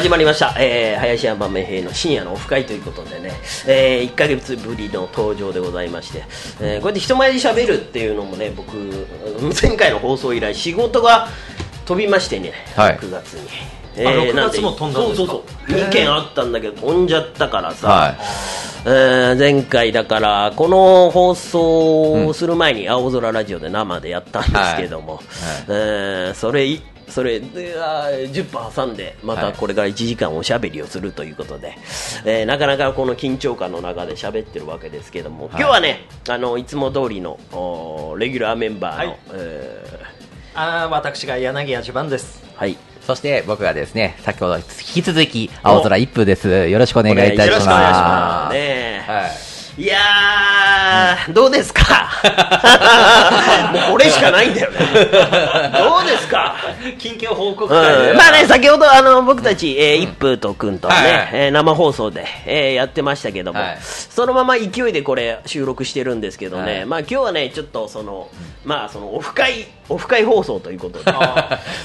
始まりました、えー、林家豆平の深夜のオフ会ということでね、えー、1ヶ月ぶりの登場でございまして、えーこうやって人前で喋るっていうのもね僕前回の放送以来仕事が飛びましてね、はい。6月に。あ6月も飛んだんですか？そうそうそう。2件あったんだけど飛んじゃったからさ、はい。えー前回だからこの放送をする前に青空ラジオで生でやったんですけども、えーそれいそれであー10分挟んでまたこれから1時間おしゃべりをするということで、えーなかなかこの緊張感の中で喋ってるわけですけども、今日はねあのいつも通りのおレギュラーメンバーの、はい。えあー私が柳家ジ番です。ーはい。そして僕がですね、先ほど引き続き青空一風です。よろしくお願いいたしよろしくお願いしま。ます。すねはい。いやー、どうですか？もうこれしかないんだよね。どうですか？近況報告うん。まあね、先ほどあの僕たち、えー、一風と君とね、はい。はいえー生放送で、えーやってましたけども、はい。そのまま勢いでこれ収録してるんですけどね、はい。まあ今日はね、ちょっとその、まあそのオフ会、オフ会放送ということで。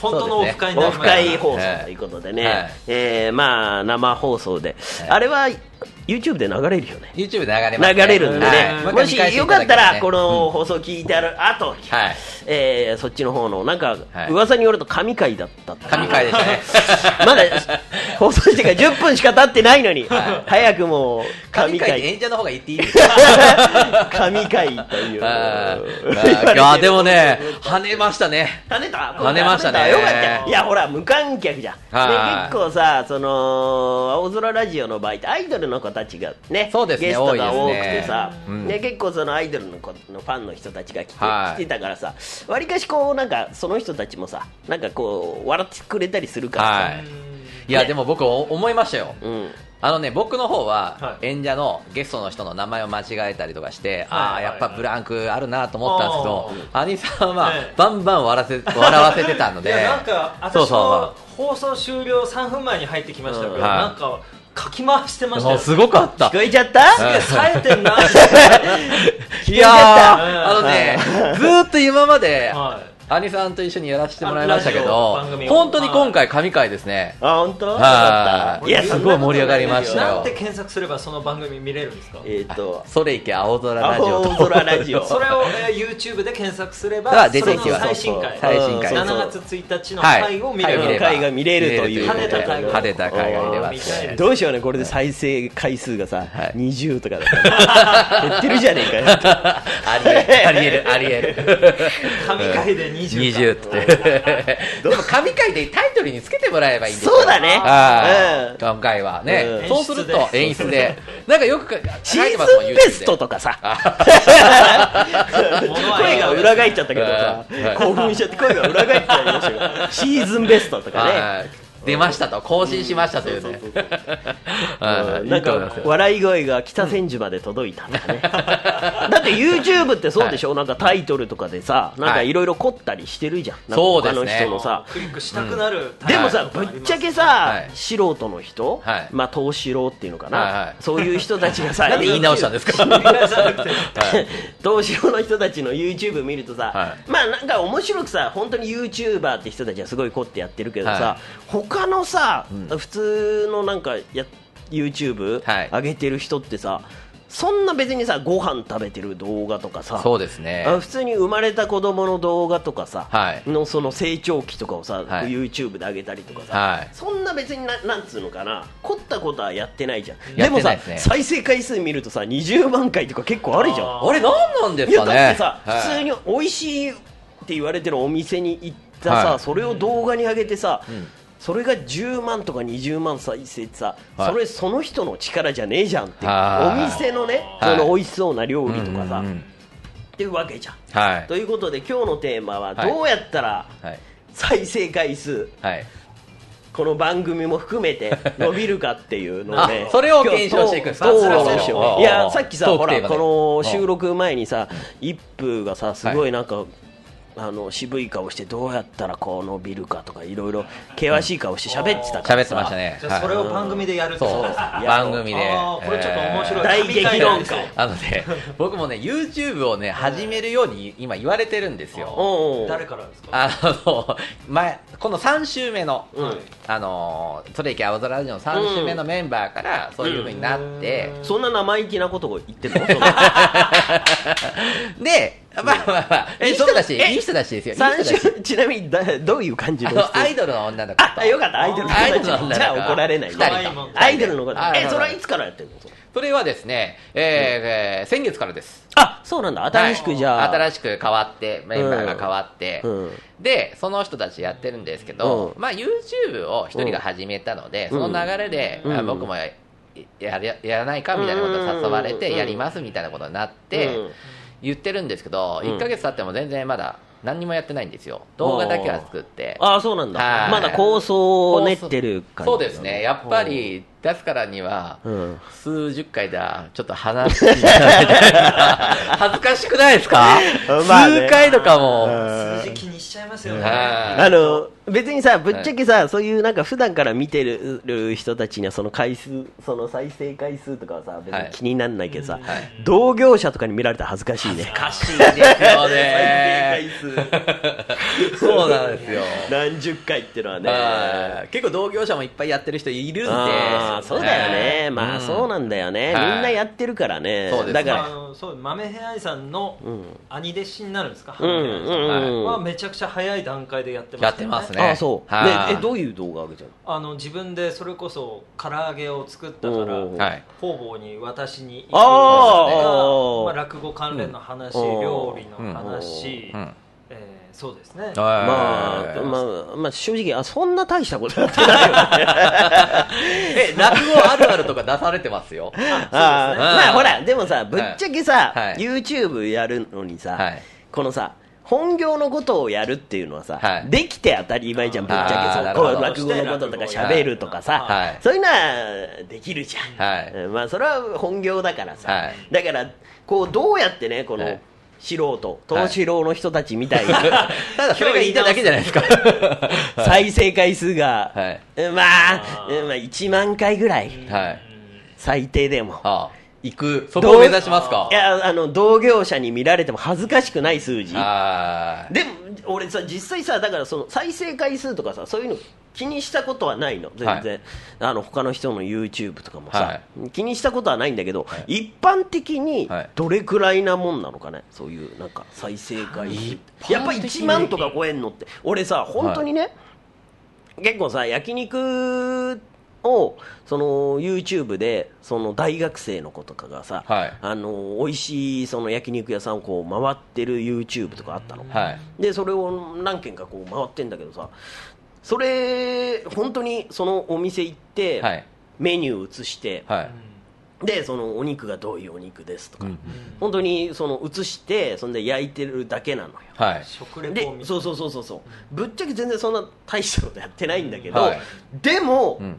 本当のオフ会オフ会放送ということでね、はい。えーまあ生放送で、はい。あれは YouTube で流れるよね。YouTube で流れます、流れるんでね、はい。もしよかったらこの、の放送聞いてある後、はい。えーそっちの方のなんかはい。噂によると神回だった神回でしたね。まだ放送してから10分しか経ってないのに、はい。早くもう神神回演者の方が言っていいです。か 神回という。いやでもね、跳ねましたね。跳ねた？跳ねましたね。よかったよ。いやほら無観客じゃん、結構さその青空ラジオの場合ってアイドルの子たちがねそうですねゲストが多くてさ、うん。で結構そのアイドルの子のファンの人たちが来て,、はい。来てたからさわりかしこうなんかその人たちもさなんかこう笑ってくれたりするからさ、はい。いや、でも僕思いましたよ。うん。あのね、僕の方はは、い。演者のゲストの人の名前を間違えたりとかして、ああ、やっぱブランクあるなと思ったんですけど、兄さんはええバンバン笑わせ 笑わせてたので、いやなんかそう私もそ放送終了3分前に入ってきましたけど、うん。はい。なんかかき回してましたよ。すごかった。聞。こえちゃった？はい。冴えてんな。いやあのね、ずーっと今まで、はい兄さんと一緒にやらせてもらいましたけど本当に今回神回ですね。あ本当？はい。いやすごい盛り上がりましたよ。なんて検索すればその番組見れるんですか？えっ、と。それいけ青空ラジオと。青空ラジオ。それを、えー YouTube で検索すればが出てきますその最新回。最新回。7月1日のはい回を見れる、はい回が見れるという跳ねた回ねた回が見れます。どうしようねこれで再生回数がさ、はい。20とかだったら。減ってるじゃねえかよ。ありえる、ありえる、ありえる。神回で20 20って。でも神回でタイトルにつけてもらえばいいんですよ。そうだね。はい。うん。今回はね。う。ん。そうすると演出で。なんかよくシーズンベストとかさ。声が裏返っちゃったけどさ。はい。興奮しちゃって声が裏返っちゃいましたよシーズンベストとかね。はい出ましたと、更新しましたというね。は いなんか笑い声が北千住まで届いたとかね。だって YouTube ってそうでしょ、なんかタイトルとかでさなんかいろいろ凝ったりしてるじゃん。なんか他のそうですね。人のさ。クリックしたくなる、でもさ、はいぶっちゃけさ、はい。素人の人、はい。まあ、東四郎っていうのかな、はいはい。そういう人たちがさ、なんで言い直したんですか？東四郎の人たちの YouTube 見るとさ、はまあなんか面白くさ、本当に YouTuber って人たちはすごい凝ってやってるけどさ、はい他のさ、普通のなんかや YouTube はい。上げてる人ってさ、そんな別にさ、ご飯食べてる動画とかさ、そうですね。あ普通に生まれた子供の動画とかさ、はい。のその成長期とかをさ、はい。YouTube で上げたりとかさ、はい。そんな別にななんつうのかな凝ったことはやってないじゃん。やでもさ再生回数見るとさ20万回とか結構あるじゃん。ああれ、何なんですいやかねだってさ、はい。普通に美味しいって言われてるお店に行ったさ、はい。それを動画に上げてさ、んそれが10万とか20万再生ってさ、はい。それその人の力じゃねえじゃんって、はい。お店のね、はい。その美味しそうな料理とかさ、うんうんうん。っていうわけじゃん。はい。ということで今日のテーマははい。どうやったらはい。再生回数、はい。この番組も含めて 伸びるかっていうのをねあそれを検証していく。んですか今日討論しよあういやさっきさほらこの収録前にさ一風がさすごい。なんかあの渋い顔してどうやったらこう伸びるかとかいろいろ険しい顔して喋ってたから喋ってましたね。じゃあそれを番組でやるってことですか、番組で。あーこれちょっと面白い、大激論会。あのね、僕もね、YouTube をね、始めるように今言われてるんですよ。おうおう誰からですか？あの、前、この3週目の、うん。あの、それいけ青空ラジオの3週目のメンバーから、そういう風になって、そんな生意気なことを言ってるの？その で、まあまあまあ、いい人だし、えいい人だしですよ。三人だし。週ちなみにだどういう感じあのアイドルの女の子。と。あよかった。アイドルの女の子。じゃあ怒られないアイドルの子あえそれはいつからやってるの？それはですね、えーえー先月からです。あそうなんだ。新しくじゃあ、新しく変わって、メンバーが変わって、うん。で、その人たちやってるんですけど、うん。まあ YouTube を一人が始めたので、うん。その流れで、僕もややややらないかみたいなことを誘われて、うんやりますみたいなことになって、うん言ってるんですけど、うん。1ヶ月経っても全然まだ何にもやってないんですよ。動画だけは作って。ああそうなんだ。はい。まだ構想を練ってる感じそうですね。やっぱり出すからには、うん。数十回だ、ちょっと話しちゃうみたいな。恥ずかしくないですか、まあね。数回とかも。数字気にしちゃいますよね。はい。あの別にさぶっちゃけさ、そういうなんか普段から見てる人たちにはその回数その再生回数とかはさ別に気にならないけどさ、はい。同業者とかに見られたら恥ずかしいね。かしいですよね。再生回数。そうなんですよ。何十回っていうのはね。はい。結構同業者もいっぱいやってる人いるんで。そうだよね、まあそうなんだよね、はい。みんなやってるからね、そうですだから、まあそう豆ヘアイさんの兄弟子になるんですか、うん豆ヘアイさん。うん。はめちゃくちゃ早い段階でやってますやってますね。ああそう、はえどういう動画上げちゃうあの自分でそれこそ唐揚げを作ったから方々に渡しに行くあー。まあ、落語関連の話、うん。料理の話、うん。えーそうですね、まあ、ままあ、まあ、正直、あ、そんな大したことやってないよね。え、落語あるあるとか出されてますよ。あー。まあ、ほら、でもさ、ぶっちゃけさ、はい。YouTube やるのにさ、はい。このさ、本業のことをやるっていうのはさ、はい。できて当たり前じゃん、ぶっちゃけ。あーさ、なるほど。こう落語のこととか喋るとかさ、はい。そういうのはできるじゃん。はい。うんまあ、それは本業だからさ、はい。だから、こう、どうやってね、この、はい。素人、東四郎の人たちみたいに、ただそれが言いたいだけじゃないですか。再生回数が、まあ、うんまあ、1万回ぐらい、はい。最低でも。ああ行く。そこを目指しますか？いや、あの、同業者に見られても恥ずかしくない数字。あでも、俺さ、実際さ、だからその再生回数とかさ、そういうの気にしたことはないの、全然。あの、他の人の YouTube とかもさ、は気にしたことはないんだけど、一般的にはいどれくらいなもんなのかね、そういう、なんか、再生回数。やっぱ1万とか超えんのって。俺さ、本当にね、結構さ、焼肉を、その YouTube で、その大学生の子とかがさ、はい。あの美味しいその焼肉屋さんをこう回ってる YouTube とかあったの、はい。でそれを何軒かこう回ってんだけどさそれ本当にそのお店行って、はい。メニュー移して、はい。でそのお肉がどういうお肉ですとか、うん本当にその移してそんで焼いてるだけなのよ。はい。食レでポそうそうそうそう。ぶっちゃけ全然そんな大したことやってないんだけど、はい。でも、うん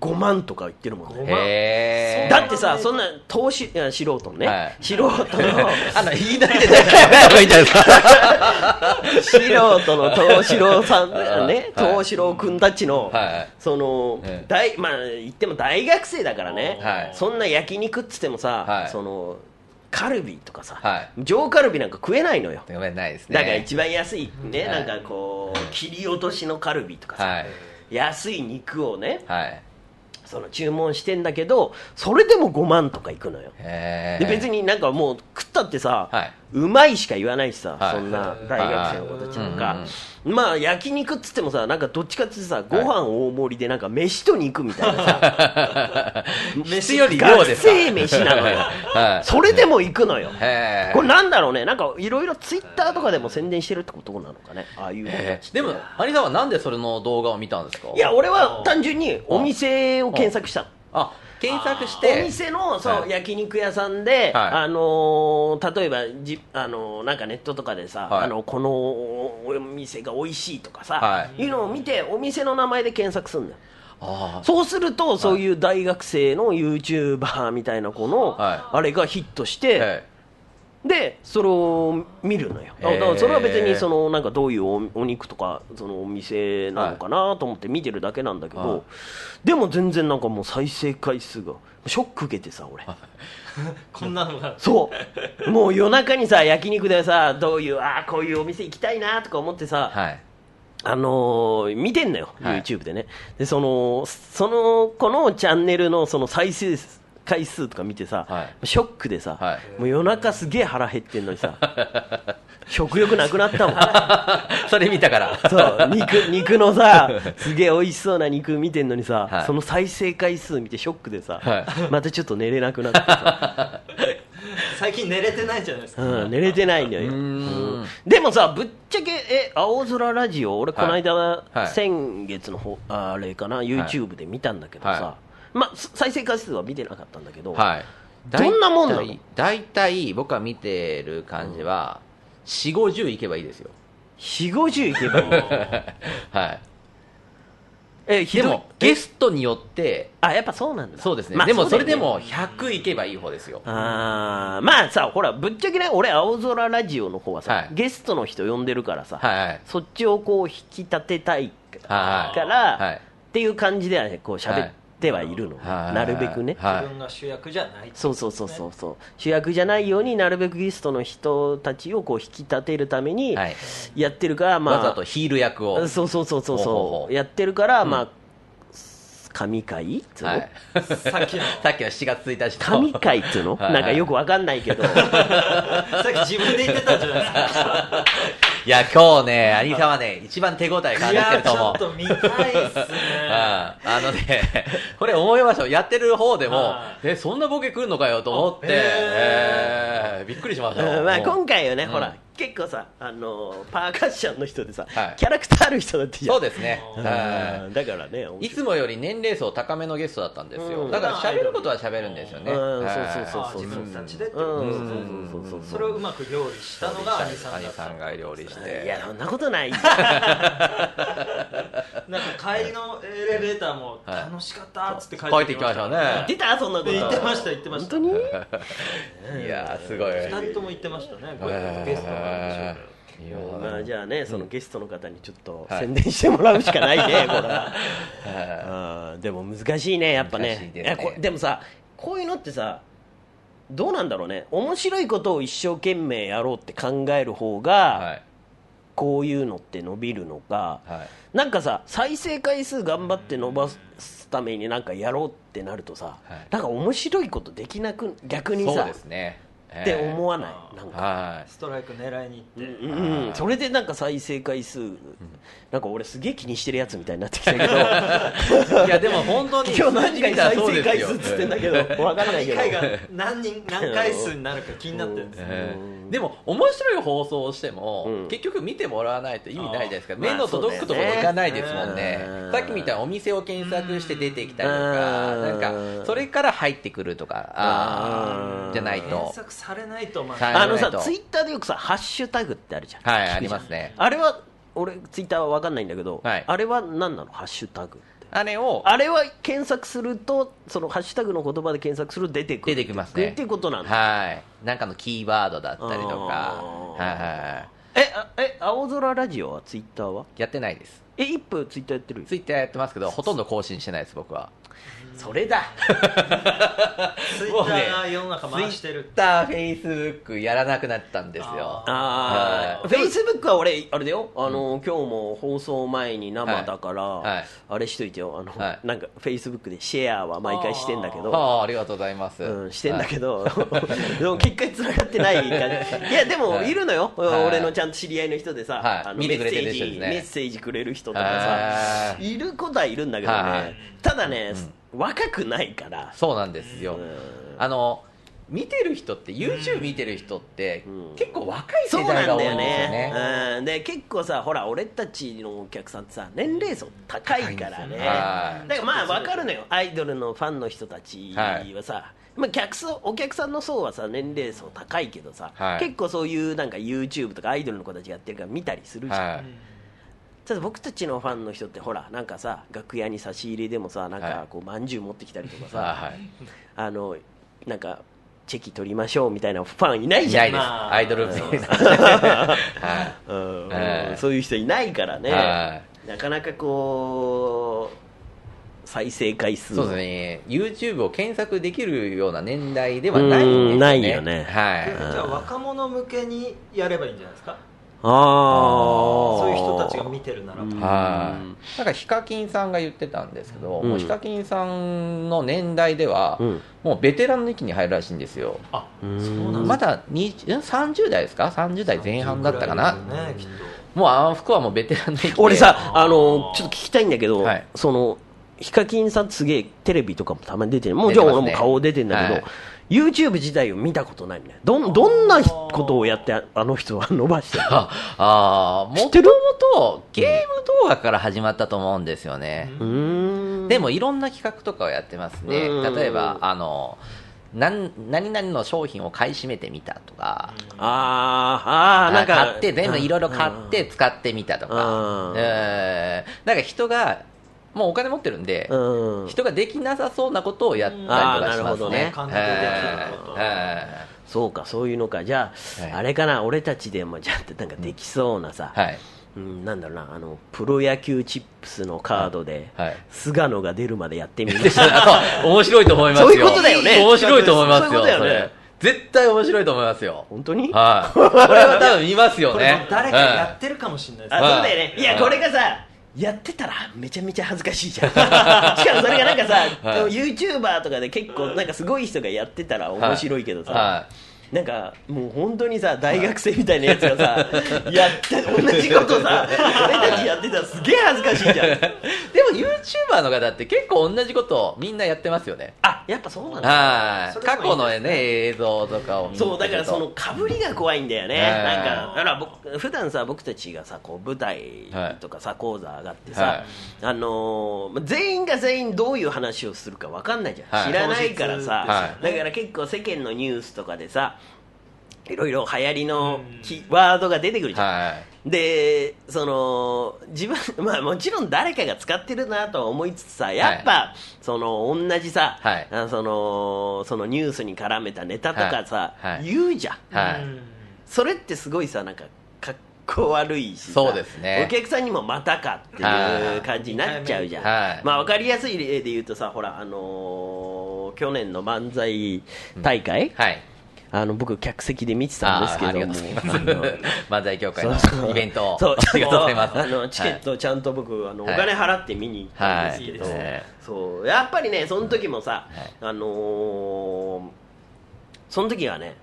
5万とか言ってるもんね。だってさそんな投資いや素人のね、はい。素人の。あの、言いなりでやめた方がいいんじゃない。ですか。素人の東四郎さんね、はい。東四郎君たちの、はい。その、ええ。大まあ言っても大学生だからね、はい。そんな焼肉っつってもさ、はい。そのカルビとかさ、はい。上カルビなんか食えないのよ。ごめんないですね。だから一番安いね、はい。なんかこう切り落としのカルビとかさ、はい。安い肉をねはい。その注文してんだけどそれでも5万とかいくのよへで別に。になんかもう食ったってさ、はいうまいしか言わないしさ、はい。そんな大学生の子たちなんか、はい。まあ焼肉っつってもさなんかどっちかってさご飯大盛りでなんか飯と肉みたいなさ、飯より量ですか学生飯なのよ。はい。それでも行くのよ。これなんだろうね。なんかいろいろツイッターとかでも宣伝してるってことなのかね。ああいうでも、ハニさんはなんでそれの動画を見たんですか？いや俺は単純にお店を検索したの。あ、検索しおて。店のそう、はい。焼肉屋さんで、はい。あのー例えばじ、あのーなんかネットとかでさ、はい。あのこのお店が美味しいとかさ、、はい。うのを見てお店の名前で検索するんだよ。あそうすると、そういう大学生の YouTuber みたいな子の、はあれがヒットして、でそれを見るのよ。だからそれは別にそのなんかどういうおお肉とかそのお店なのかなと思って見てるだけなんだけど、はいでも全然なんかもう再生回数がショック受けてさ俺。こんなのが。そう。もう夜中にさ焼肉でさどういうああこういうお店行きたいなとか思ってさ、はい。あのー見てんのよ、はい。YouTube でね。で、その、その、このチャンネルのその再生回数とか見てさ、はい。ショックでさ、はい。もう夜中すげえ腹減ってんのにさ、食欲なくなったもん。それ見たから。そう、肉、肉のさ、すげえ美味しそうな肉見てんのにさ、はい。その再生回数見てショックでさ、はい。またちょっと寝れなくなってさ、最近寝れてないじゃないですか、うん、寝れてないんだよ。うーん。うん。でもさ、ぶっちゃけ、え、青空ラジオ、俺、この間、はい。先月の方、あれかな、YouTube で見たんだけどさ、はまあ、す再生回数は見てなかったんだけど、はい。どんなもんなの？大体僕が見てる感じは、4 5 0いけばいいですよ。4、50いけばいい？はい。え、でもゲストによってあ、やっぱそうなんだ。そうですね、まあでもそれでも100いけばいい方ですよ。あーまあさ、ほら、ぶっちゃけね、俺、青空ラジオの方はさ、はい。ゲストの人呼んでるからさ、はいはい。そっちをこう引き立てたいはいから、はい。っていう感じではね、こう喋ってはいるの、はい。なるべくね。はい。自分が主役じゃないそうそうそうそうそう。主役じゃないようになるべくゲストの人たちをこう引き立てるためにはい。やってるから、まあわざとヒール役を。そうそうそうそうほう。ほうそほうう。やってるから、まあ神回？っつうの、はい、さっきの。さっきの7月1日の神回っつうの？はい。なんかよくわかんないけど。さっき自分で言ってたじゃないですかいや今日ね有さんはね一番手応え感じていやちると思う。ょっと見たいっすね。ああのね、これ思いましたよ。やってる方でもは、え、そんなボケ来るのかよと思って、えー。びっくりしました。まあ、うん今回はね、うん。ほら結構さあのパーカッションの人でさ、はい。キャラクターある人だってじゃんそうですね。うん。はだからねい。いつもより年齢層高めのゲストだったんですよ。うん。だから喋ることは喋るんですよね。うん。はい。そうそうあ自分たちでってそうそうそうそうそれをうまく料理したのが兄さんだった兄さんが料理して。いやそんなことない。よ なんか帰りのエレベーターもはい楽しかったっつって帰帰ってきましたね。出たそんなこと。言ってました言ってました。本当に？いやーすごい。二人とも言ってましたね。ゲストなんでしょうまあ、じゃあね、そのゲストの方にちょっとはい。宣伝してもらうしかないね、これでも難しいね、やっぱね。でもさ、こういうのってさ、どうなんだろうね、面白いことを一生懸命やろうって考える方が、はい。こういうのって伸びるのか、はい。なんかさ、再生回数頑張って伸ばすためになんかやろうってなるとさ、はい。なんか面白いことできなく、逆にそうさ、ですね。って思わわない、なんか。はい。ストライク狙いに行って。うんそれでなんか再生回数、なんか俺すげえ気にしてるやつみたいになってきたけど。いやでも本当に。今日何回再生回数っつってんだけど。わかんないけど。回が何人何回数になるか気になってるんですよ。えーでも面白い放送をしても、うん。結局見てもらわないと意味ないじゃないですか。あー面の届くところに行かないですもんね,、さっきみたいにお店を検索して出てきたりとかうん。なんかそれから入ってくるとかじゃないと。検索されないとまはいああのさツイッターでよくさハッシュタグってあるじゃん。はいありますね。あれは俺ツイッターは分かんないんだけど、はい。あれは何なの？ハッシュタグって。あれをあれは検索するとそのハッシュタグの言葉で検索すると出てくる出てきますね。っていうことなんだ。はい。なんかのキーワードだったりとか。はいはいはい。えあえ青空ラジオはツイッターは？やってないです。え一分ツイッターやってる？ツイッターやってますけどほとんど更新してないです僕はそれだ。ツイッターが世の中回してる。ツイッターフェイスブックやらなくなったんですよ。ああ、はい。フェイスブックは俺、あれだよ、あの、今日も放送前に生だから、はい。はい。あれしといてよ、あの、はい。なんか、フェイスブックでシェアは毎回してんだけど、はあありがとうございます、うん、してんだけど、でも結果に繋がってない感じ。いや、でも、はい。いるのよ、はい。俺のちゃんと知り合いの人でさ、はい。あのメッセージ、ねメッセージくれる人とかはさ、いることはいるんだけどね、はい。ただね、若くないから、そうなんですよ、うん。あの見てる人って YouTube 見てる人って、うん。結構若い世代が多いんですよね。ね。うん、で結構さ、ほら、俺たちのお客さんってさ、年齢層高いからね。はい。だからまあ分かるのよ、アイドルのファンの人たちはさ、まあ、客層お客さんの層はさ年齢層高いけどさ、はい。結構そういうなんか YouTube とかアイドルの子たちがやってるから見たりするじゃん、はいただ僕たちのファンの人ってほらなんかさ楽屋に差し入れでもさなんはい。かこうまんじゅう持ってきたりとかさ、はいあのなんかチェキ取りましょうみたいなファンいないじゃん。いないです、まあアイドルみたいなはうんはい。そういう人いないからね、はなかなかこう再生回数い、そうですね。YouTube を検索できるような年代ではないんですよね。うんないよね。はい。でじゃあ若者向けにやればいいんじゃないですか？そういう人たちが見てるならうん。はい、なんかヒカキンさんが言ってたんですけど、うん。もうヒカキンさんの年代では、うん。もうベテランの域に入るらしいんですよ、あうんそうなんまだ20 30代ですか、30代前半だったかな、ねきっもうあの服はもうベテランの域で、俺さあのちょっと聞きたいんだけど、はい。そのヒカキンさんすげえテレビとかもたまに出てる。もちろん出てますね。俺も顔出てんだけど、はい YouTube 自体を見たことないんだよどんどんなことをやってああの人は伸ばしてるの？あ あーもともとゲーム動画から始まったと思うんですよね、でもいろんな企画とかをやってますね、うん。例えばあのなん何々の商品を買い占めてみたとか、あーあーなんか買って全部いろいろ買って使ってみたとか、うん。えーなんか人がもうお金持ってるんで、うん。人ができなさそうなことをやったりとかしますね。ほどね。えそうかそういうのか。じゃあ、はい。あれかな俺たちでもじゃあなんかできそうなさ、ーはい。うん、なんだろうなあのプロ野球チップスのカードで、はい。菅野が出るまでやってみる。面白いと思いますよ。そういうことだよね。面白いと思いますよ。ね。絶対面白いと思いますよ。本当に？はい。これは多分見ますよね。れ。誰かやってるかもしれないですあねそうだよね。いやはい。これがさやってたらめちゃめちゃ恥ずかしいじゃん。しかもそれがなんかさ、はい。YouTuber とかで結構なんかすごい人がやってたら面白いけどさ、はなんかもう本当にさ大学生みたいなやつがさやって同じことさ 俺たちやってたらすげえ恥ずかしいじゃん。い。でも YouTuber の方って結構同じことをみんなやってますよね。あやっぱそうなんだ。ね過去のね、映像とかを見そうだからそのかぶりが怖いんだよね、はい。なんかだから僕普段さ僕たちがさこう舞台とかさ講座上がってさ、はい。あのー全員が全員どういう話をするか分かんないじゃん、はい。知らないからさ、はだから結構世間のニュースとかでさいろいろ流行りのキワードが出てくるじゃん、はい。でその自分 まあもちろん誰かが使ってるなとは思いつつさやっぱ、その同じさ、はい。あそのそのニュースに絡めたネタとかさ、はい。はい。言うじゃん。はい。うんそれってすごいさなんかかっこ悪いしさそうですね。お客さんにもまたかっていう感じになっちゃうじゃん、はい。まあ分かりやすい例で言うとさほらあのー去年の漫才大会、はい。あの僕客席で見てたんですけど。漫才協会そうそう。のイベント。を。そう。ありがとうございます。あのチケットちゃんと僕、あのおはい金払って見に行ったんですけど、はい。ねそう。やっぱりねその時もさ、はい。あのーその時はね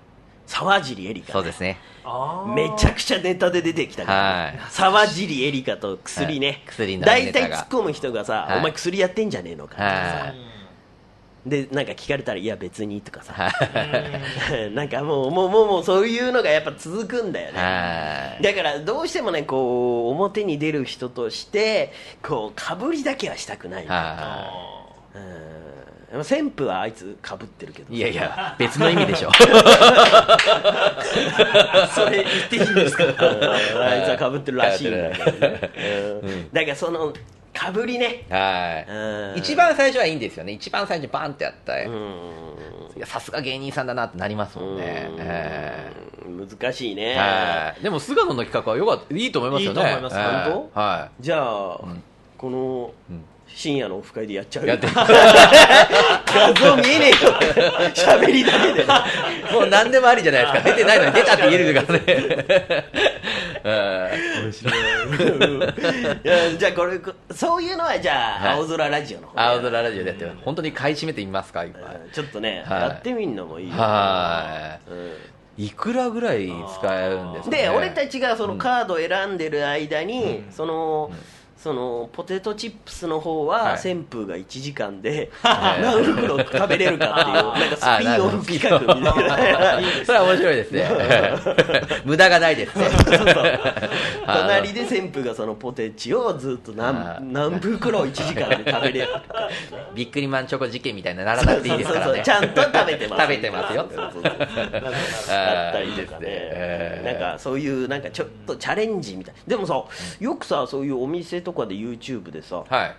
沢尻エリカ、そうですね。めちゃくちゃネタで出てきたから、はい。沢尻エリカと薬ね、はい。薬のネタが。大体突っ込む人がさ、はい。お前薬やってんじゃねえのかとかさ、はいでなんか聞かれたらいや別にとかさ、はい。なんかもうもうもうもうそういうのがやっぱ続くんだよね、はい。だからどうしてもねこう表に出る人としてこうかぶりだけはしたくないうん。旋風はあいつかぶってるけど。い。いやいや、別の意味でしょ。それ言っていいんですか？あいつはかぶってるらしいんだけどね、うん。だからそのかぶりねはい。うん一番最初はいいんですよね。一番最初にバンってやったさすが芸人さんだなってなりますもんね。え難しいねえはい。でも、菅野の企画はよかった、いいと思いますよね。いいと思いますええ本はじゃあ、このん深夜のオフ会でやっちゃうい。やって、画像見えねえよ喋りだけで もう何でもありじゃないですか。出てないのに出たって言えるからね。ええ面白い。じゃあこれこそういうのはじゃあ、はい。青空ラジオの方で。青空ラジオでやってる。本当に買い占めてみますか、今。うん。ちょっとね、はい。やってみんのもいいよ、はうんい。いくらぐらい使えるんですか、ね、で俺たちがそのカードを選んでる間に、その、そのポテトチップスの方ははい。旋風が1時間ではい。何袋食べれるかっていう なんかスピンオフ企画みたいな。それは面白いですね。無駄がないですね。隣で旋風がそのポテチをずっとはい何何袋を1時間で食べれる。かビックリマンチョコ事件みたいなならなくていいですからね。ちゃんと食べてます。食べてますよ。そうそうそう。だったりとかね、えーなんかそういうなんかちょっとチャレンジみたい。でもさよくさそういうお店とかで YouTube でさはい。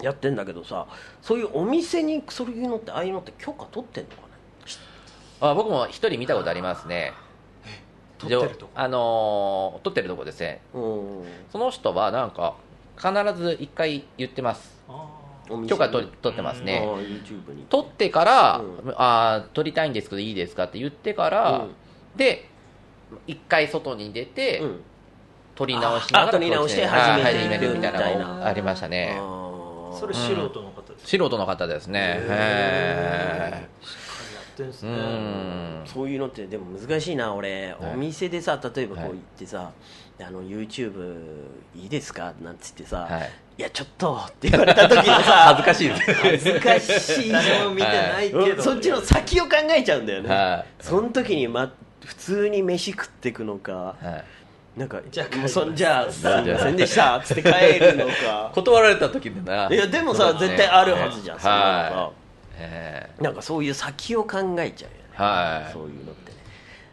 やってんだけどさそういうお店にそういうのってああいうのって許可取ってんのかね？あ僕も一人見たことありますね。撮ってるとこ？あのー撮ってるとこですね。うん。その人はなんか必ず一回言ってます。許可取り取ってますあねー YouTube に。撮ってから、うん。あー撮りたいんですけどいいですかって言ってから、うん。で一回外に出て、うん撮り直しながらあ撮り直してはい始めて始めるみたいなみたいのがありましたね。それ素人の方です素人の方ですね。へしっかりやってんですえうねん。そういうのってでも難しいな俺、はい。お店でさ例えばこうはい。行ってさ、あの YouTube いいですか？なんつってさ、はい。いやちょっとって言われた時のさ 恥ずかしい恥ずかしい。誰も見てないけどそっちの先を考えちゃうんだよね、はい。その時に、ま、普通に飯食ってくのかはいなんかじゃあもうそじゃあすいませんでしたっつって帰るのか。断られた時でな。いやでもさ、絶対あるはずじゃん、そはいえさなんかそういう先を考えちゃうよね、はい。そういうのってね。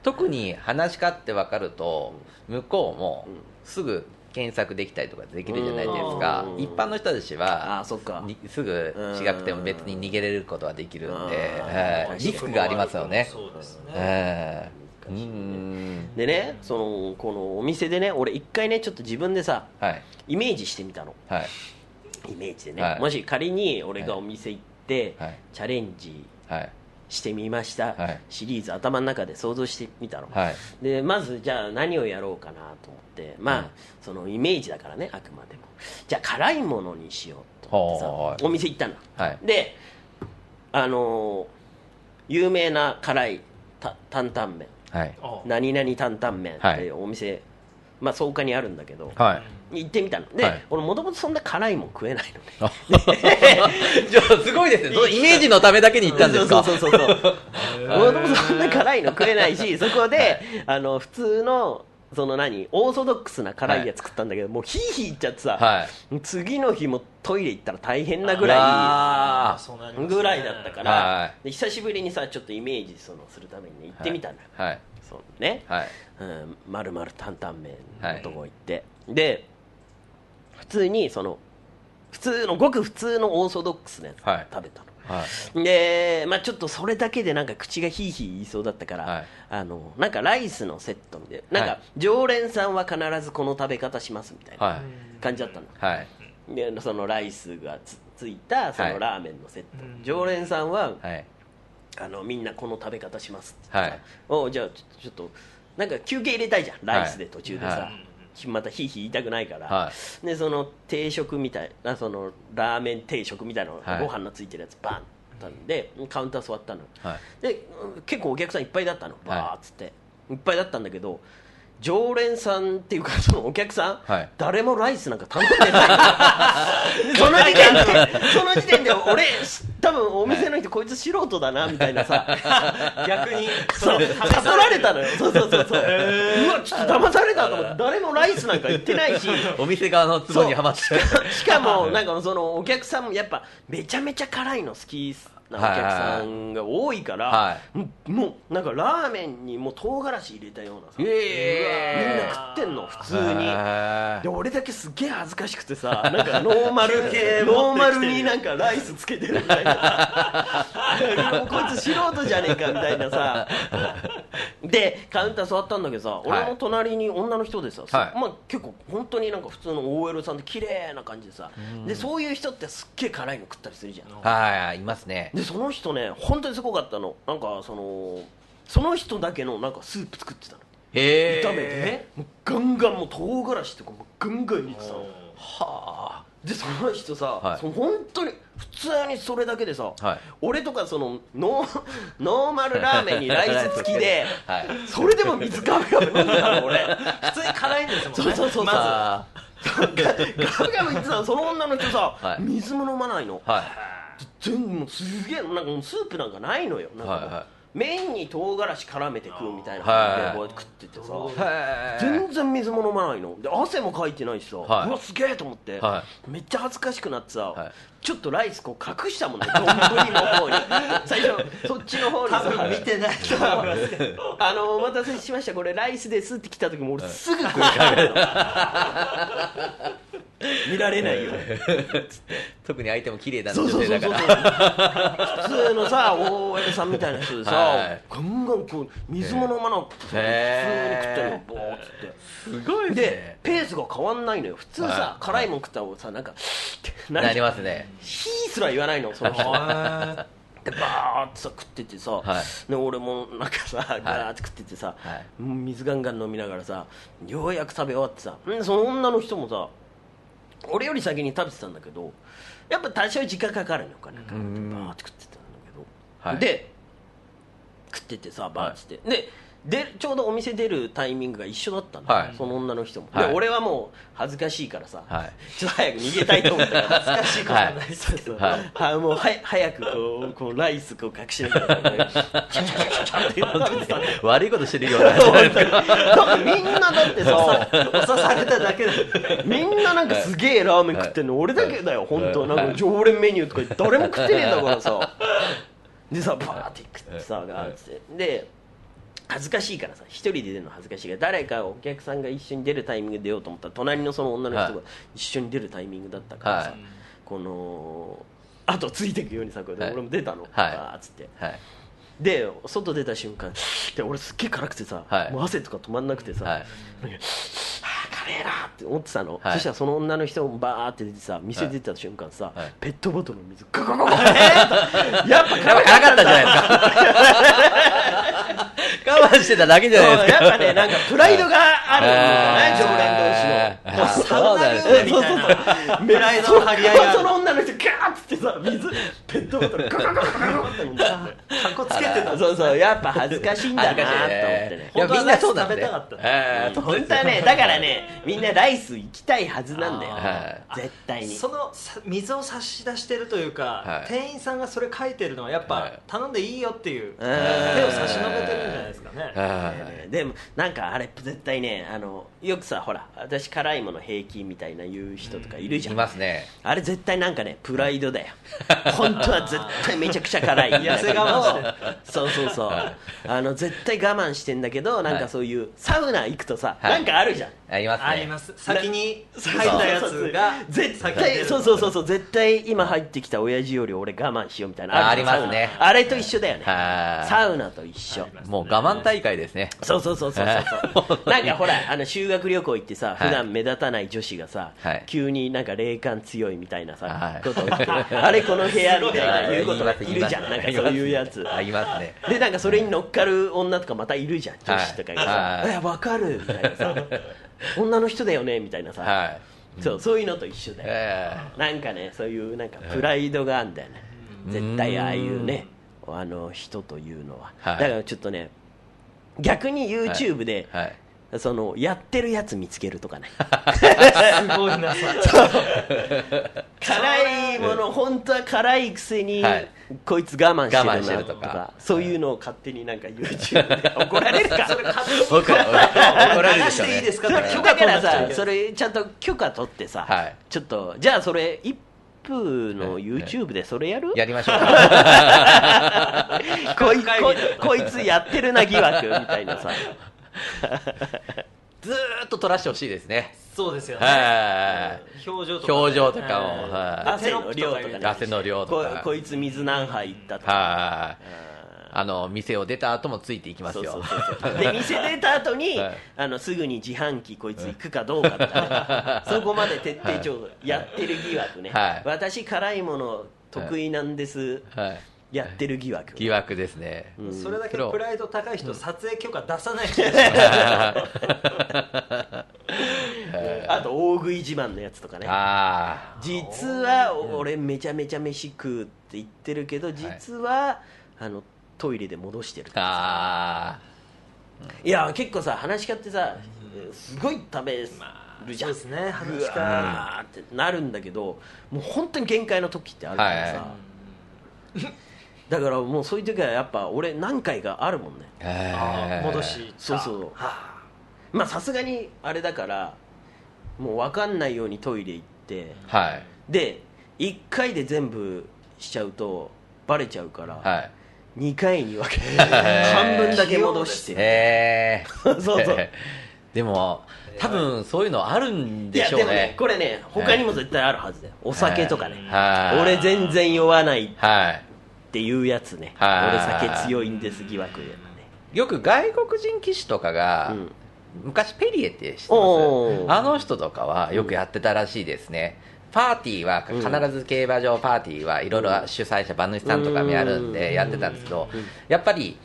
特に話し家って分かると向こうもすぐ検索できたりとかできるじゃないですか。うん。一般の人たちあはあそっか。にすぐ違くても別に逃げれることはできるんで。うん。はい。リスクがありますよね。そうですね。ええう難しいねん。でねそのこのお店でね俺一回ねちょっと自分でさはい。イメージしてみたの。はい。イメージでね、はい。もし仮に俺がお店行って、はい。チャレンジはい。してみました、はい。シリーズ頭の中で想像してみたの、はい。でまずじゃあ何をやろうかなと思ってまあ、うんそのイメージだからねあくまでも。じゃあ辛いものにしようと思ってはさお店行ったの。はい。であのー有名な辛いた担々麺何々担々麺っていうお店、まあ草加にあるんだけど、はい。行ってみたの。で、はい。俺もともとそんな辛いもん食えないのね。あ。じゃあすごいですね。イメージのためだけに行ったんですか？そうそうそうそう もともとそんな辛いの食えないしそこであの普通のその何？オーソドックスな辛いやつ食ったんだけど、もうヒーヒーいっちゃってさ、はい。次の日もトイレ行ったら大変なぐらいぐらいだったから、久しぶりにさちょっとイメージそのするためにね行ってみたのよ、はい。そうね、はい。うん、まるまる担々麺のとこ行って、で普通にその普通のごく普通のオーソドックスなやつはい。食べたの、はい。で、まあ、ちょっとそれだけでなんか口がヒーヒー言いそうだったから、はい。あのなんかライスのセットでなんかはい。常連さんは必ずこの食べ方しますみたいなはい。感じだったの、はい。でそのライスがつついたそはい。のラーメンのセット、うん。常連さんははい。あのみんなこの食べ方しますって。はい。おじゃあちょちょっとなんか休憩入れたいじゃんライスで途中でさ、はいまたヒーヒー言いたくないから、はでその定食みたいなそのラーメン定食みたいなの、はい。ご飯のついてるやつバンったんでカウンター座ったの。はい。でうん結構お客さんいっぱいだったの。バーっつって、い、っぱいだったんだけど常連さんっていうかそのお客さん、はい。誰もライスなんか頼んでない。で その時点でその時点で俺多分お店の人こいつ素人だなみたいなさ。逆にそう。れ悟られたのよ。そう。そうそうそう、う。わちょっと騙されたと思って誰もライスなんか言ってないし。お店側のツボにはまって。しかもなんかそのお客さんもやっぱめちゃめちゃ辛いの好きなお客さんが多いから、はもうもうなんかラーメンにもう唐辛子入れたようなさ、えみんな食ってんの普通に。へで俺だけすっげえ恥ずかしくてさ なんかノーマル系ノーマルになんかライスつけてるみたいな。こいつ素人じゃねえかみたいなさ。でカウンター座ったんだけどさ俺の隣に女の人でさ、はい。まあ、結構本当になんか普通の OL さんで綺麗な感じでさでそういう人ってすっげえ辛いの食ったりするじゃん。はいいますねでその人ね本当にすごかったの。なんかそのその人だけのなんかスープ作ってたの。へえ炒めてね。もうガンガンもう唐辛子とかもうガンガン入れてたの。はでその人さ、はい。その本当に普通にそれだけでさ、はい。俺とかそのノーノーマルラーメンにライス付きで、はい。それでも水ガブガブ飲んでたの俺。普通に辛いんですもんね。そうそうそうそう。あガブガブ言ってたの。その女の人さ、はい。水も飲まないの、ーはい全部すげえなんかもうスープなんかないのよ。なんか麺に唐辛子絡めて食うみたいな感じではいこうやって食っててさ、全然水も飲まないの。で汗もかいてないしさ、はい。うわすげえと思って、はめっちゃ恥ずかしくなってさ、はいちょっとライスこう隠したもんね。丼の方に。最初そっちの方に。多さ分見てないと思いますけど。あのお待たせしました。これライスですって来た時も俺すぐ食いかけるの。見られないよ 特に相手も綺麗なそうそうそうそう。だから普通のさ OL さんみたいな人でさ、はい。ガンガンこう水も飲まなくて普通に食ってんのボーっつって。すごいでね。ペースが変わんないのよ。普通さ、はい。辛いもん食ったらさなんかってなりますねヒーすら言わないのその人。はでバーってさ食っててさ、はい。で俺もなんかさガーって食っててさ、はい。水ガンガン飲みながらさようやく食べ終わってさんその女の人もさ俺より先に食べてたんだけどやっぱ多少時間かかるのかなバん。ーって食ってたんだけど、はい。で食っててさバーって。って、ででちょうどお店出るタイミングが一緒だったんはい。その女の人も、はい。で俺はもう恥ずかしいからさ、はい。ちょっと早く逃げたいと思ったから。恥ずかしいことはないはいそうそうはい。はもうは早くこうこうライスこう隠しな。がら、ね、悪いことしてるようなみんなだってさ押さされただけだみんななんかすげえラーメン食ってんの。俺だけだよ本当。なんか常連メニューとか誰も食ってねえんだからさ。でさバーって食ってさガーって。で恥ずかしいからさ一人で出るの恥ずかしいから誰かお客さんが一緒に出るタイミングで出ようと思ったら隣のその女の人がはい。一緒に出るタイミングだったからさ、はい。このあとついていくようにさこれではい。俺も出たの、はい。バーっつって。はい。で外出た瞬間で俺すっげえ辛くてさ、はい。もう汗とか止まんなくてさ、はい。なって思ってたの、はい。そしたらその女の人もバーって出てさ店出た瞬間さ、はい。ペットボトルの水ガガガガやっぱ辛か辛かったんじゃないですか我慢してただけじゃないですか。やっぱねなんかプライドがあるんだよね常連同士の。あー。そうなんですねそうそうそう。プライドの張り合いがその女の人ガーッつってさ水ペットボトルガガガガガって飲んでかっこつけてたそうそうやっぱ恥ずかしいんだなと思ってねいやみんなそうなん食べたかった本当はねだからねみんなライス行きたいはずなんだよ絶対にその水を差し出してるというか、店員さんがそれ書いてるのはやっぱ、頼んでいいよっていう手を差し伸べてるんじゃないですかねでもなんかあれ絶対ねあのよくさほら私辛いもの平気みたいな言う人とかいるじゃいんますねあれ絶対なんかねプライドだよ。本当は絶対めちゃくちゃ辛い痩せ我慢して。そうそうそう。あの絶対我慢してんだけどなんかそういうサウナ行くとさ、はい。なんかあるじゃん。ありますね。あります。先に入ったやつが絶対そうそうそうそう。絶対今入ってきた親父より俺我慢しようみたいなありますね。あれと一緒だよね。はい。サウナと一緒。もう我慢大会ですね。そうそうそうそうそうそう。なんかほらあの修学旅行行ってさはい。普段目立たない女子がさ、はい。急になんか霊感強いみたいなさ、はい。ことを言ってあれこの部屋みたいなはい言うことがいるじゃんなんかそういうやつありますね。でなんかそれに乗っかる女とかまたいるじゃん女子とかがさはい「えわかる」みたいなさ「女の人だよね」みたいなさ、はいそうそういうのと一緒だよ、えなんかねそういうなんかプライドがあるんだよね、絶対ああいうねあの人というのは、はいだからちょっとね逆に YouTube で、ーはいそのやってるやつ見つけるとかね。すごいな。辛いもの本当は辛いくせに、はい。こいつ我慢してるなとかそういうのを勝手になんか YouTube で怒られるか。それ勝手に怒られるでしょうね。流していいですかだからさそれちゃんと許可取ってさ、はい。ちょっとじゃあそれ一風の YouTube でそれやる、やりましょう。こいこいつやってるな疑惑みたいなさ ずーっと撮らしてほしいですね。そうですよね。はい。表情とかね。表情とかもはい。汗の量とかね。汗の量とこか。こいつ水何杯いったとか。はい。あの店を出た後もついていきますよ。で店出た後に、はい。あのすぐに自販機こいつ行くかどうかとか、ね、そこまで徹底調査やってる疑惑ね、はい。私辛いもの得意なんです、はいやってる疑惑疑惑ですね。うん。それだけプライド高い人撮影許可出さない あと大食い自慢のやつとかね。あ実は俺めちゃめちゃ飯食うって言ってるけど実は、あのトイレで戻してるああいや結構さ話し家ってさすごい食べるじゃん、そうですね話しう。わーってなるんだけどもう本当に限界の時ってあるからさ、はい。はだからもうそういう時はやっぱ俺何回かあるもんね。あー。戻しそうそう。まあさすがにあれだからもう分かんないようにトイレ行って。はい。で1回で全部しちゃうとバレちゃうから、はい。2回に分けて半分だけ戻して。そうそう。でも多分そういうのあるんいやでしょうね。でもねこれね他にも絶対あるはずだよ。お酒とかね。はい。俺全然酔わない。っはいていうやつね。はい。俺酒強いんです疑惑やね。よく外国人騎士とかが、うん。昔ペリエって知ってます？あの人とかはよくやってたらしいですね、パーティーは必ず競馬場パーティーはいろいろ主催者馬主さんとかもやるんでやってたんですけどやっぱり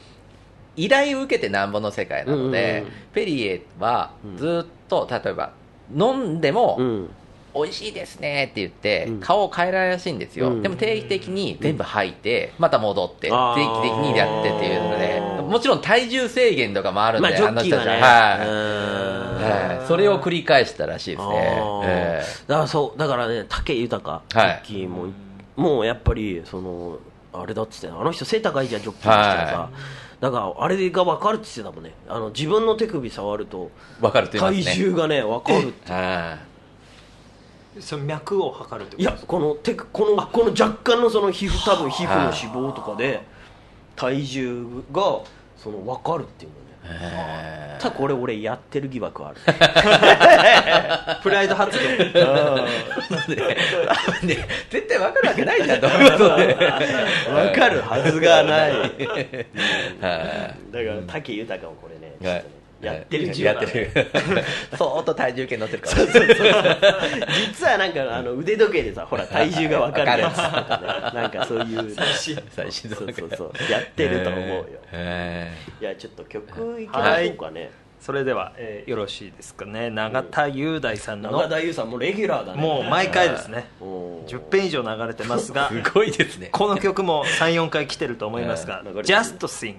依頼を受けてなんぼの世界なのでうん。ペリエはずっと例えば飲んでもうん美味しいですねって言ってうん。顔を変えられるらしいんですよ、うん。でも定期的に全部吐いてまた戻って定期的にやってっていうのでもちろん体重制限とかもあるんで、まあジョッキーはね。は。い。それを繰り返したらしいですね。あー。えだからそうだからね武豊ジョはいッキーも、もうやっぱりそのあれだっつってあの人背高いじゃんジョッキーにしてさ、はだからあれが分かるって言ってたもんね。あの自分の手首触ると体重がね分かるって。はその脈を測るってこと？いやこの手このこの若干のその皮膚多分皮膚の脂肪とかで体重がその分かるっていうのね。ただこれ俺やってる疑惑ある。プライド発動。えね絶対分かるわけないじゃん 分かるはずがない。はい。だから武豊もこれねちょっとねやってるやってる。相当体重計乗ってるから。実はなんかあの腕時計でさほら体重が分かるやつとかね。なんかそういう。最新そうそうそう。やってると思うよ。へいやちょっと曲いきましょうかね。それでは、えーよろしいですかね。永田雄大さんの。長田優さんもレギュラーだね。もう毎回ですね。おー。10編以上流れてますがえ すごいですね。この曲も34回来てると思いますが「えー流れてる。Just Sing」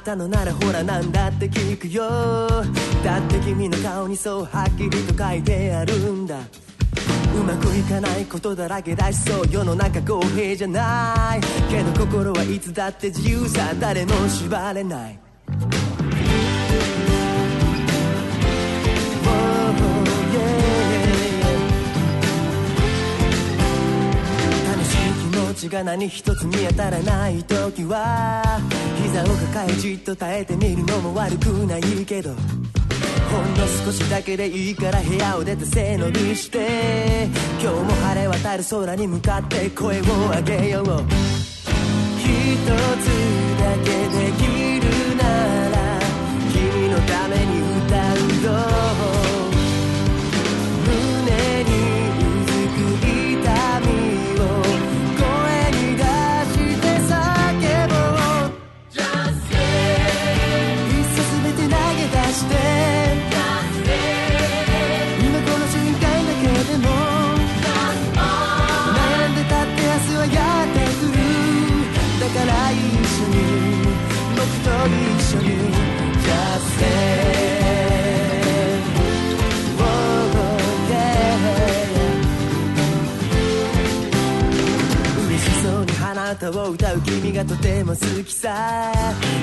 ったのならほらなんだって聞くよ。だって君の顔にそうはっきりと書いてあるんだ。うまくいかないことだらけだしそう世の中公平じゃない。けど心はいつだって自由さ誰も縛れない。楽しい気持ちが何一つ見当たらない時は膝を抱えじっと耐えてみるのも悪くないけどほんの少しだけでいいから部屋を出て背伸びして今日も晴れ渡る空に向かって声を上げよう。一つだけできるから一緒に僕と一緒に Just say Oh, yeah 嬉しそうに花歌を歌う君がとても好きさ。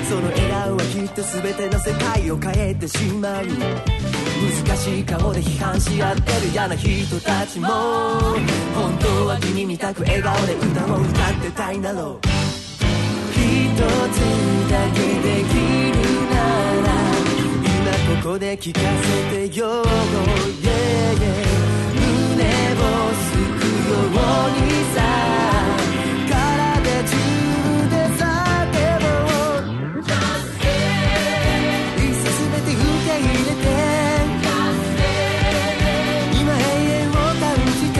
その笑顔はきっと全ての世界を変えてしまう難しい顔で批判し合ってる嫌な人たちも。本当は君みたく笑顔で歌を歌ってたいんだろう。つだけできるなら今ここで聞かせてよ、yeah, yeah 胸をすくようにさ体中で叫ぼういっそ全て受け入れて今永遠を感じて。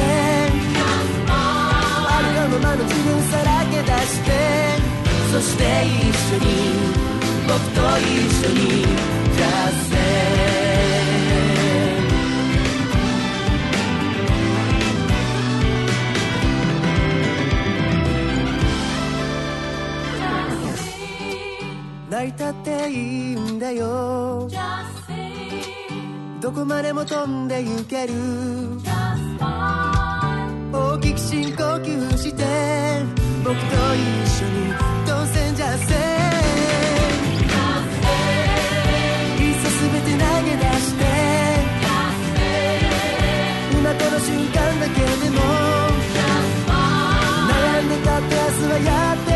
あるがままの自分さらけ出して。そして一緒に僕と一緒に say「泣いたっていいんだよ」「どこまでも飛んで行ける」「大きく深呼吸して僕と一緒に当選じゃせいっそ全て投げ出して。今この瞬間だけでも。悩んでたって明日はやっと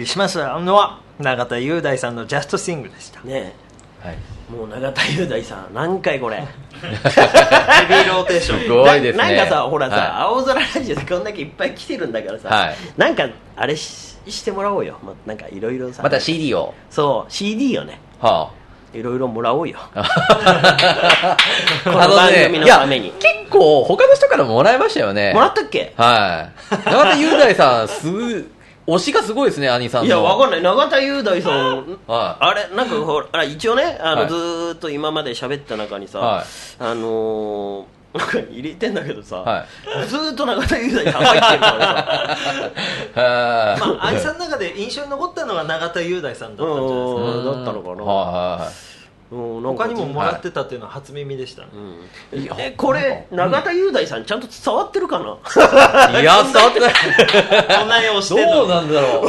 りしましたのは永田雄大さんの「ジャストシング」でした。ねはい。えもう永田雄大さん何回これ？ヘビーローテーションすごいですね。ななんかさほらさ、はい。青空ラジオでこんだけいっぱい来てるんだからさ、はい。なんかあれししてもらおうよ、ま、なんかいろいろさ。また CD を。そう CD よね。はいろいろもらおうよ。あこの番組のために。いや結構他の人からもらいましたよね。もらったっけ？はい。永田雄大さんすぐ推しがすごいですね兄さんの。いやわかんない。永田雄大さん。はい。あれなんかほらあ一応ねあの、はい。ずーっと今まで喋った中にさ、はい。あのーなんか入れてんだけどさ、はずーっと永田雄大さん入ってるからさ。はまあ愛さんの中で印象に残ったのが永田雄大さんだったんじゃないですか。うん。だったのかな、はうんなんか他にももらってたっていうのは初耳でしたね、うん。えこれ永田雄大さんちゃんと伝わってるかな、いや伝わってない。こんなに押してんのどうなんだろう。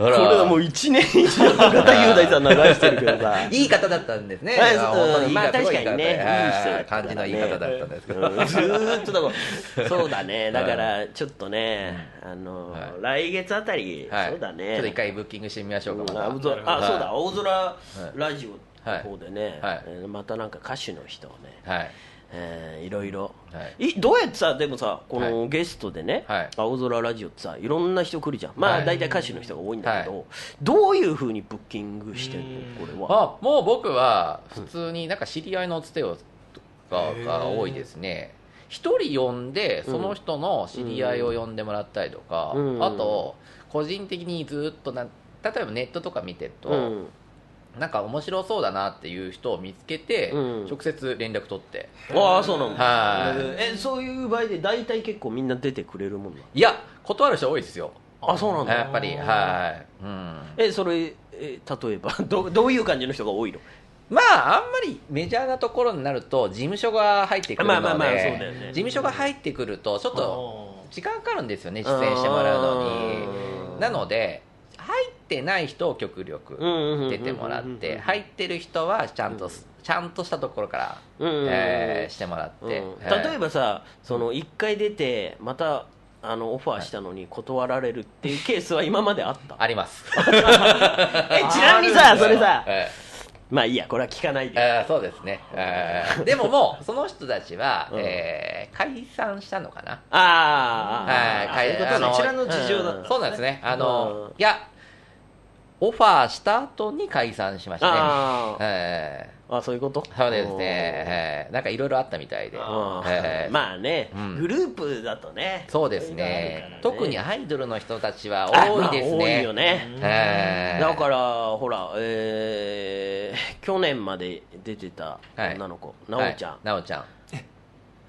あらあこられはもう1年以上永田雄大さん流してるけどさ。いい方だったんですね。まあ方確かにね。はいい感じのいい方だったんですけど。うん。ずーっとだからそうだね。だからちょっとねあのはい。来月あたりはい。そうだね。ちょっと一回ブッキングしてみましょうか。あはいそうだ。青空ラジオの方でねはい。えーまたなんか歌手の人をねはい。えーいろいろ、、はい。どうやってさでもさこはのゲストでね、はい。青空ラジオってさいろんな人来るじゃん。まあ、はい。大体歌手の人が多いんだけど、はい。どういうふうにブッキングしてんの？これは。あもう僕は普通になんか知り合いのつてをがが多いですね。一人呼んでその人の知り合いを呼んでもらったりとか、うん。あと個人的にずっとな例えばネットとか見てると、うんなんか面白そうだなっていう人を見つけて、うん。直接連絡取って。ああそうなんだ、はい。えそういう場合で大体結構みんな出てくれるもんないや断る人多いですよ。あそうなんだ。やっぱり。はい、うん、えそれえ例えば どどういう感じの人が多いの？まああんまりメジャーなところになると事務所が入ってくるので、まあまあまあそうだよね。事務所が入ってくるとちょっとお時間かかるんですよね出演してもらうのうんになので入ってない人を極力出てもらって入ってる人はちゃんと、ちゃんとしたところから、うんえーしてもらって、例えばさその1回出てまたあのオファーしたのに断られるっていうケースは今まであった？あります、えちなみにさそれさえまあいいやこれは聞かないーで。えーそうですね、えー。でももうその人たちは、うん。えー解散したのかな？あーはいあーそういうこちらの事情だったね。そうなんですね。あの、うん。いやオファーした後に解散しましたね。ああそういうこと？ーそうですね、えー。なんかいろいろあったみたいで、うんえー。まあね、うん。グループだとね。そうですね。ね。特にアイドルの人たちはあ多いですね、まあ多いよね。えー。だからほら、えー去年まで出てた女の子、なおちゃん、はいちゃん。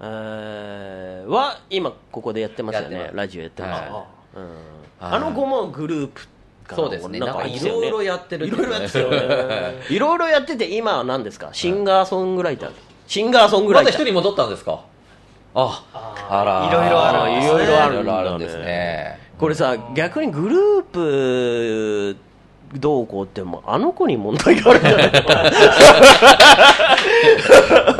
えーは今ここでやってますよね。ラジオやってますよね、はうん。はいあの子もグループか。そうですね。なんかいろいろやってる。いろいろやっていろいろやってて今は何ですか？シンガーソングライター。シンガーソングラまだイター。一人戻ったんですか？ああらいろいろあるいろいろあるんですね。これさ逆にグループどうこうってもあの子に問題があるんじゃない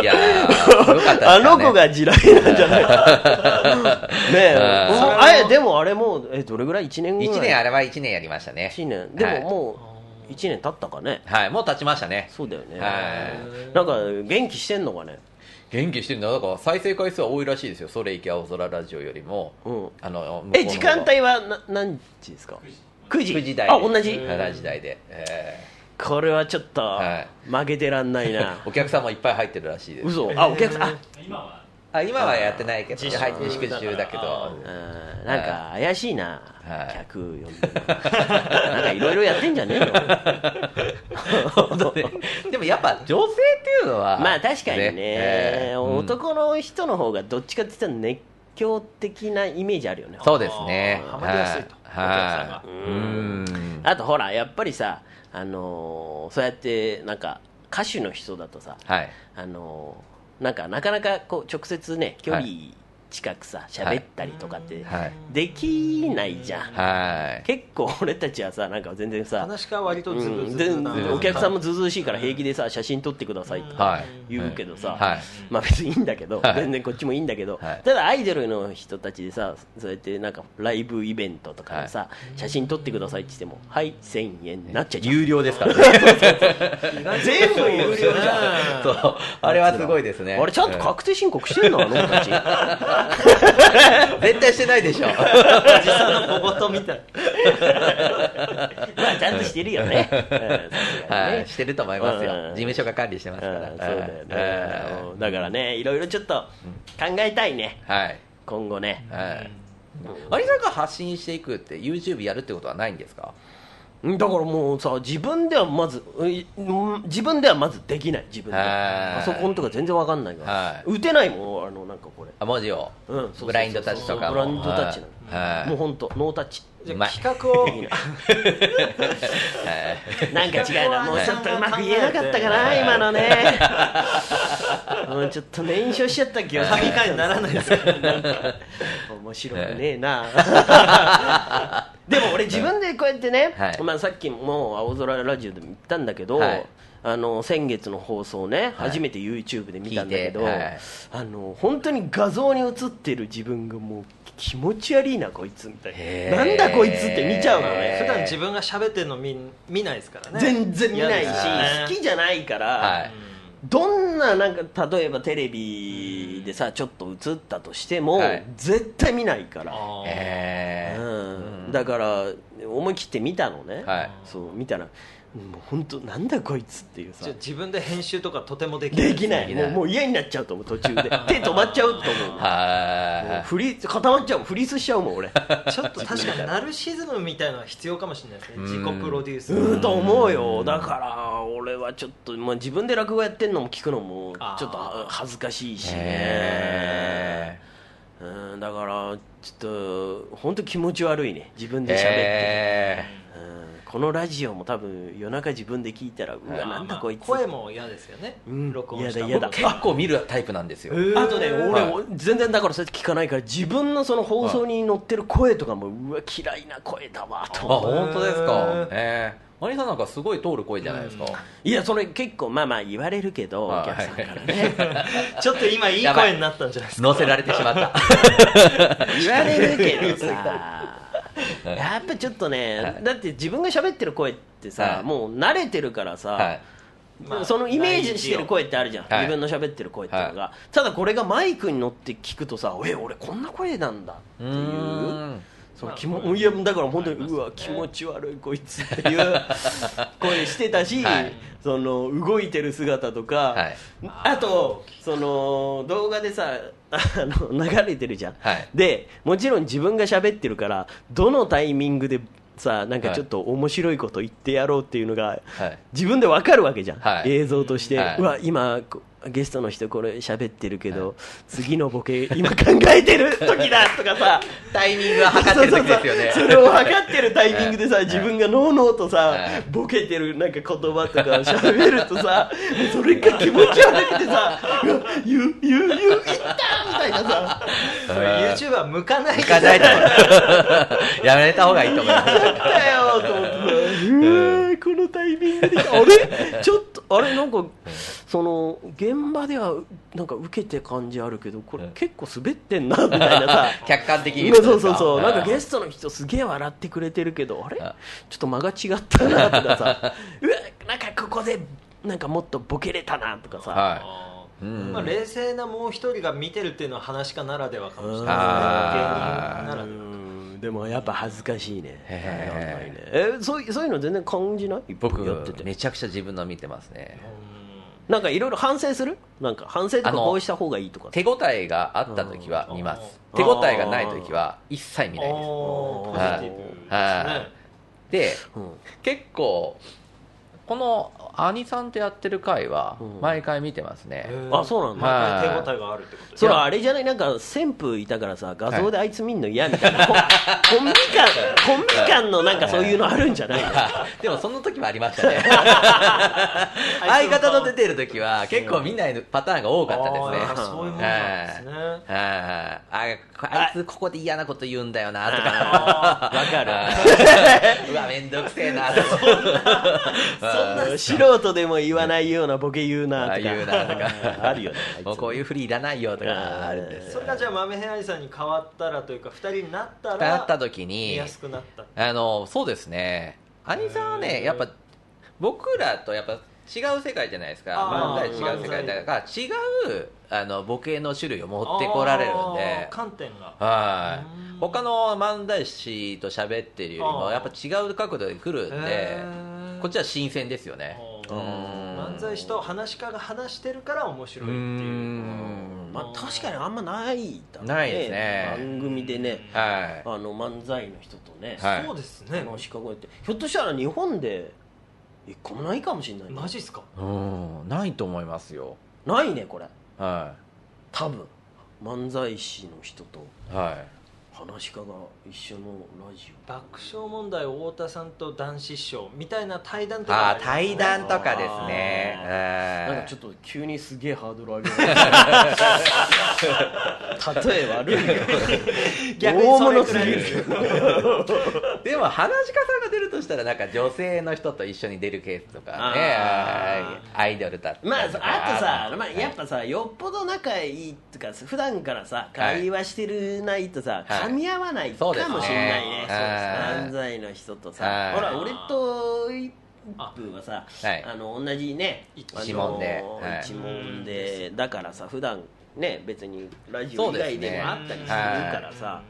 いやーよかね。あの子が地雷なんじゃない。か ねえ。あえでもあれもうえどれぐらい？1年ぐらい？1年あれは1年やりましたね。1年。ではい。ももう1年経ったかね。はいもう経ちましたね。そうだよね。はい。なんか元気してんのかね？元気してるんだだから再生回数は多いらしいですよ。それいけ青空ラジオよりも、うん。あのえ時間帯はな何時ですか？9時。9時台。あ同じ？7時台で、えこれはちょっとはい。負けてらんないな。ー お客さんもいっぱい入ってるらしいです。嘘。あお客さんああ今はやってないけど自粛。中だけど。うん。なんか怪しいな、はい。客呼んで なんかいろいろやってんじゃねえの？でもやっぱ女性っていうのは まあ確かにね。えーうん。男の人の方がどっちかって言ったら熱狂的なイメージあるよね。そうですね。ハマりやすいとはい。あとほらやっぱりさあのーそうやってなんか歌手の人だとさはい。あのーなんかなかなかこう直接ね距離近くさ喋ったりとかってはい。できないじゃん、はい。結構俺たちはさなんか全然さ話が割とズブうんでズブなお客さんもずうずうしいから平気でさ写真撮ってくださいとかはい。言うけどさ、はい。まあ別にいいんだけど、はい。全然こっちもいいんだけど、はい。ただアイドルの人たちでさそうやってなんかライブイベントとかでさ、写真撮ってくださいって言ってもはい1000円になっちゃう有料ですからね。全部有料じゃん。そう。あれはすごいですね。あれちゃんと確定申告してんのあの子たち 絶対してないでしょ。おじさんの小言みたい。まあちゃんとしてるよね、はい。してると思いますよ。うん。事務所が管理してますから。だからねいろいろちょっと考えたいね。はい。今後ね。はい。有さんが発信していくって YouTube やるってことはないんですか？だからもうさ自分ではまず自分ではまずできない自分で。はいパソコンとか全然わかんないから、はい。打てないもんあのなんかこれ。あ文字を。うんそうそうそうブラインドタッチとかも。ブラインドタッチなの、はい。もう本当ノータッチじゃあ企画を。なんか違うな。もうちょっとうまく言えなかったかな、はい。今のね。もうちょっと燃焼しちゃった気がする神回にならないですかなんか面白くねえな。でも俺自分でこうやってね、はい。まあ、さっきも青空ラジオでも言ったんだけど、はい。あの先月の放送ね、はい。初めて YouTube で見たんだけど、あの本当に画像に映ってる自分がもう気持ち悪いなこいつみたいな。なんだこいつって見ちゃうのへね普段自分が喋ってるの見見ないですからね。全然見ないしね。好きじゃないから、はい。どんななんか例えばテレビでさちょっと映ったとしても、はい。絶対見ないから、うん、だから思い切って見たのね、はい。そう見たらもう本当なんだこいつっていうさ。自分で編集とかとてもできないできない。もうもう嫌になっちゃうと思う途中で。手止まっちゃうと思うもうはフリ固まっちゃうフリースしちゃうもん俺。ちょっと確かにナルシズムみたいなのは必要かもしれないですね。うん。自己プロデュース。うんと思うよ。だから俺はちょっと、まあ、自分で落語やってんのも聞くのもちょっとは恥ずかしいしね。へうんだからちょっと本当気持ち悪いね。自分で喋って、えうんこのラジオも多分夜中自分で聞いたらうわなんだこいつ。声も嫌ですよね、うん。録音した結構見るタイプなんですよ。あとね、俺、はい。全然だからそうやって聞かないから自分のその放送に載ってる声とかもうわ嫌いな声だわとあ本当ですか。ええマリさんなんかすごい通る声じゃないですか。いやそれ結構まあまあ言われるけどおはい。客さんからね。ちょっと今いい声になったんじゃないですか。乗せられてしまった。言われるけどさ やっぱちょっとね、だって自分が喋ってる声ってさ、はい。もう慣れてるからさ、はい。まあそのイメージしてる声ってあるじゃん、はい自分の喋ってる声っていうのが、ただこれがマイクに乗って聞くとさえ俺こんな声なんだってういうその気もいやだから本当にうわ気持ち悪いこいつっていう声してたし、はい。その動いてる姿とか、はい。あとその動画でさあの流れてるじゃん、はい。でもちろん自分が喋ってるからどのタイミングでさなんかちょっと面白いこと言ってやろうっていうのが、はい。自分でわかるわけじゃん、はい。映像として、はい。うわ今こゲストの人これ喋ってるけど、次のボケ今考えてる時だとかさ。タイミングは測ってる時ですよね。そうそうそう。それを測ってるタイミングでさ、自分がのうのうとさ、はい。ボケてるなんか言葉とか喋るとさ、それが気持ち悪くてさ、うわ言う、言う、言う、言ったみたいなさ、それ YouTube は向かない。行かないと思う。やめた方がいいと思います。だよと思って。このタイミングで。あれ？ちょっとあれ？なんかその現場ではなんか受けて感じあるけどこれ結構滑ってんなみたいなさ。客観的に言そうそうそう。なんかゲスストの人すげえ笑ってくれてるけどあれ？ちょあっと間が違ったなとかさ。うわなんかここでなんかもっとボケれたなとかさ、はあーうんまあ、冷静なもう一人が見てるっていうのは話し家ならではかもしれない。ですね芸人ならうではん。でもやっぱ恥ずかしいね。へー。やっぱりね。えそういそういうの全然感じない？い僕やってて。めちゃくちゃ自分の見てますね。なんかいろいろ反省する？なんか反省とかこうした方がいいとか。手応えがあった時は見ます。うん手応えがない時は一切見ないです。はい。ジティブですはねでうん。結構この兄さんとやってる回はうん。毎回見てますね、あそうなんだ。はい。毎回手応えがあるってことそれあれじゃない？なんか旋風いたからさ画像であいつ見んの嫌みたいな、コンコンビ感コンビ感のなんかそういうのあるんじゃないの？でもその時もありましたね。相方と出てる時は結構見ないパターンが多かったですね。そういうもんなんですね。はい。ああいつここで嫌なこと言うんだよなとか。わかる。うわめんどくせえなとかうん素人でも言わないようなボケ言うなとか。あ言うなとか。あるよねこういうふりいらないよとか。あるんですよそれがじゃあ豆ヘアリさんに変わったらというか二人になったらなった時見にやすくなった。あのそうですね。兄さんはねやっぱ僕らとやっぱ違う世界じゃないですか。あ漫才ー違う世界だから違うあのボケの種類を持ってこられるんで。観点が。はい。うん。他の漫才師と喋ってるよりもやっぱ違う角度で来るんでこっちは新鮮ですよね。漫才師と話し家が話してるから面白いっていう。うん。まあ確かにあんまないだろうないですね。番組でね。はい。あの漫才の人とね、はい。そうですね。あのシカゴって。ひょっとしたら日本で一個もないかもしれないね。マジっすか？うん。ないと思いますよ。ないねこれ。は多分。漫才師の人と。いはい話し家が一緒のラジ爆笑問題太田さんと男子師匠みたいな対談とあかあ対談とかですね。オなんかちょっっと急にすげえハードル上げた例え悪い逆に大物す。ぎるとでも話し家さんが出るとしたらなんか女性の人と一緒に出るケースとかね。アイドルだったりまあ、あとさ、まあ、はいやっぱさよっぽど仲いいっていうか普段からさ会話してるないとさ、はい噛み合わないかもしれないね。はい。漫才の人とはい。さほら俺と一風はさ、はい。あの同じね一問で。一問で。だからさ普段ね別にラジオ以外でもあったりするからさ、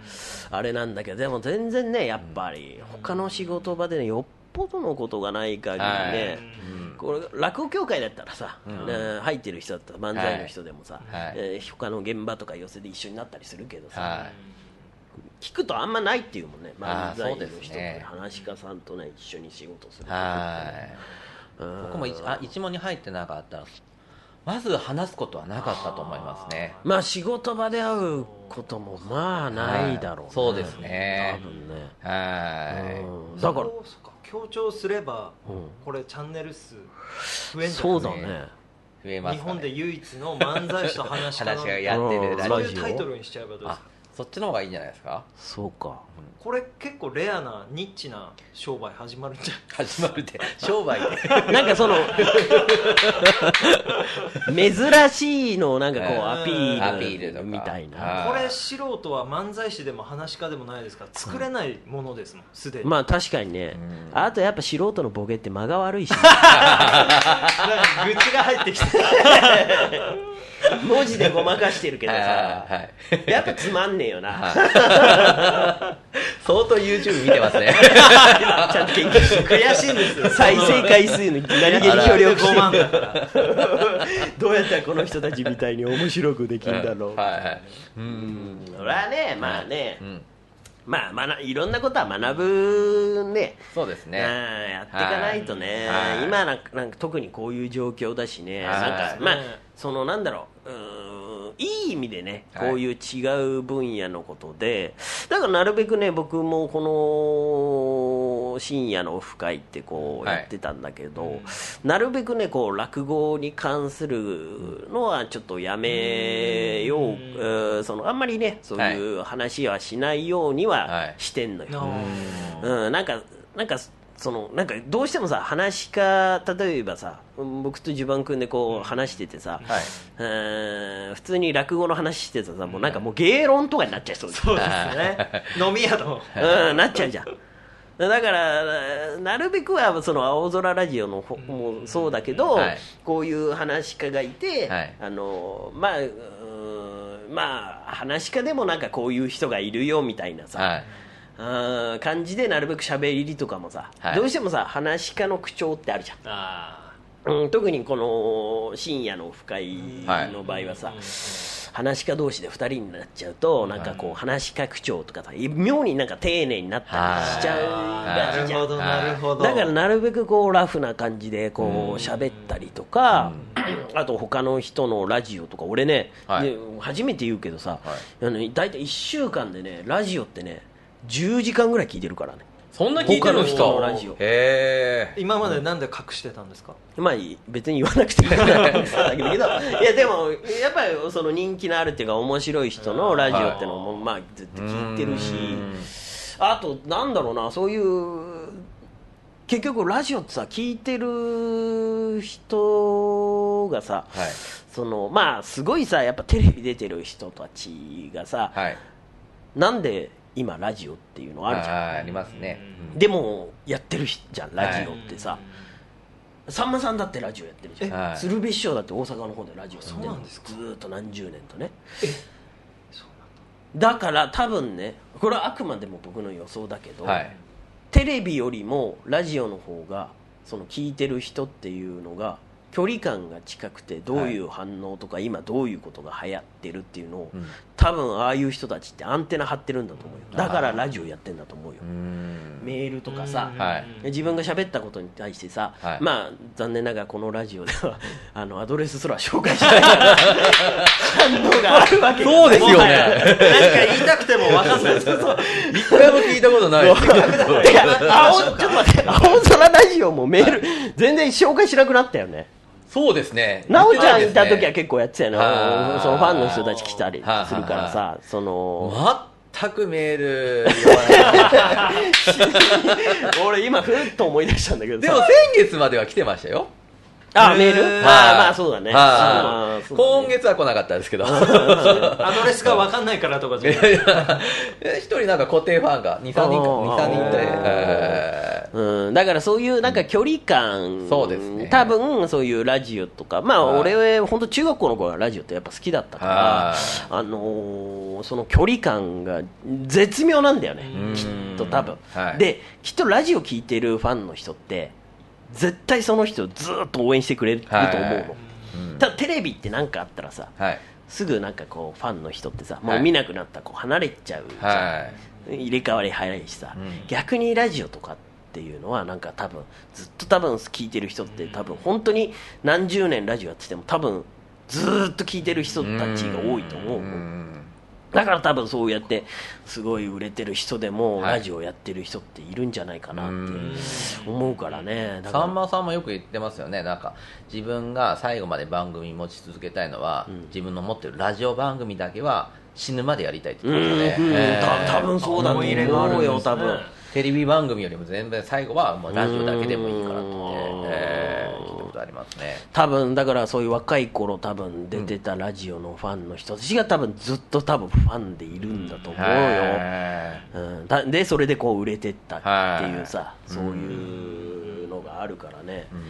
あれなんだけどでも全然ねやっぱり他の仕事場でねよっぽどのことがない限りね、はい。これ落語協会だったらさ、入ってる人だったら漫才の人でもさ、はい。えー他の現場とか寄せで一緒になったりするけどさ、はい聞くとあんまないっていうもんね。漫才のそうです人とね。話し家さんとね一緒に仕事するはい。うん。僕も一あ一問に入ってなかったらまず話すことはなかったと思いますね。まあ仕事場で会うこともまあないだろうね、はい。そうですね。多分ね。はい。うん。だからそうか強調すればうん。これチャンネル数増えんじゃそうだない？ですかね。増えますかね。日本で唯一の漫才師と話し家の 話がやってるラジオそういうタイトルにしちゃえばどうですあか？そっちの方がいいんじゃないですか？そうか。これ結構レアなニッチな商売始まるんじゃない？始まるって。商売で なんかその珍しいのをなんかこううん。アピールアピールとか。みたいあなーこれ素人は漫才師でも話し家でもないですか？ら作れないものですもんすでに、まあ確かにね。うん。あとやっぱ素人のボケって間が悪いし。なんか愚痴が入ってきて 文字でごまかしてるけどさ。はいはい。やっぱつまんねえよな。相当 YouTube 見てますね。ちゃんと研究して悔しいんですよ再生回数の何気に協力して5万だから。どうやったらこの人たちみたいに面白くできるんだろう。はいはい。うん。それはねまあね。うんまあ学いろんなことは学ぶね。そうですね。うんやっていかないとね、はい。今なんかなんか特にこういう状況だしね、はい。なんかまあね。そのなんだろう。うーんいい意味でねはい。こういう違う分野のことで、だからなるべくね僕もこの深夜のオフ会ってこうはい。やってたんだけど、なるべくねこう落語に関するのはちょっとやめよう、えーそのあんまりねそういう話はしないようにははい。してんのよ、あ。うん、なんか、なんか、そのなんかどうしてもさ話し家例えばさうん僕と地盤君でこう話しててさ、はい。えー普通に落語の話してたらさもうなんかもう芸論とかになっちゃいそうですね。飲み屋の。うん、なっちゃうじゃん。だから、なるべくはその青空ラジオの方もそうだけど、はい。こういう話し家がいて、はい。あのまあ、まあ、話し家でもなんかこういう人がいるよみたいなさ、はいあー感じでなるべく喋りとかもさ、はい。どうしてもさ、話し家の口調ってあるじゃん。あうん、特にこの深夜のオフ会の場合はさ、話し家同士で2人になっちゃうとなんかこう話し家口調とかさ妙になんか丁寧になったりしちゃうあらしいじゃん。なるほどなるほど。だからなるべくこうラフな感じでこう喋ったりとか、あと他の人のラジオとか俺ね、はい。ね初めて言うけどさ、はい。あの大体1週間でねラジオってね10時間ぐらい聞いてるからね。そんな聞いてる人の人ラジオ。へえ今までなんで隠してたんですか、まあ別に言わなくていいかなってだけどいやでもやっぱりその人気のあるっていうか面白い人のラジオってのもまあずっと聞いてるし。あとなんだろうなそういう結局ラジオってさ聞いてる人がさ、はい。そのまあすごいさやっぱテレビ出てる人たちがさ、はい。なんで今ラジオっていうのあるじゃん。あーありますね。でもやってるじゃんラジオってさ、さんまさんだってラジオやってるじゃん、えはい。鶴瓶師匠だって大阪の方でラジオやってるそうなんですか？ずーっと何十年とね。だから多分ねこれはあくまでも僕の予想だけど、はい。テレビよりもラジオの方がその聞いてる人っていうのが距離感が近くてどういう反応とか、今どういうことが流行ってるっていうのを、うん。多分ああいう人たちってアンテナ張ってるんだと思うよ。だからラジオやってんだと思うよ。メールとかさ、はい。自分が喋ったことに対してさ、はい。まあ残念ながらこのラジオでは あのアドレスすら紹介しない。反応があるわけそうですよね。何か言いたくても分かんない。です一回も聞いたことない。ですけどいや青ちょっと待って青空ラジオもメール全然紹介しなくなったよねそうですね。なおちゃんいた時は結結構やってたよね。はいそのファンの人たち来たりするからはさその。全くメール 俺今ふっと思い出したんだけどさ。でも先月までは来てましたよあメール？へーまあまあそう。だね。今月は来なかったですけど。アドレスが分かんないからとかじゃ一人なんか固定ファンが？23人か？あー23人いて。えうん、だからそういうなんか距離感、そうですね。多分そういうラジオとか、まあ、はい。俺、本当、中学校の頃はラジオってやっぱ好きだったからは、あのーその距離感が絶妙なんだよね。うん、きっと多分、はい。できっとラジオ聴いてるファンの人って、絶対その人をずっと応援してくれると思うの、はい。うん。ただテレビって何かあったらさ、はい。すぐなんかこうファンの人ってさ、もはい。う見なくなったらこう離れちゃうじゃん。はい。入れ替わり早いしさ、うん。逆にラジオとかっていうのはなんか多分ずっと多分聞いてる人って多分本当に何十年ラジオやってても多分ずーっと聞いてる人たちが多いと思うの。んだから多分そうやってすごい売れてる人でもはい。ラジオやってる人っているんじゃないかなって思うからね。さんまさんもよく言ってますよね。なんか自分が最後まで番組持ち続けたいのは、自分の持ってるラジオ番組だけは死ぬまでやりたいってう言ってたね、ん、えー。た多分そうだと思うよ多分。テレビ番組よりも全然最後はもうラジオだけでもいいからってえーありますね。多分だからそういう若い頃多分出てたラジオのファンの人たちが多分ずっと多分ファンでいるんだと思うよ、はうん、だでそれでこう売れてったっていうさはい。そういうのがあるからね、うん、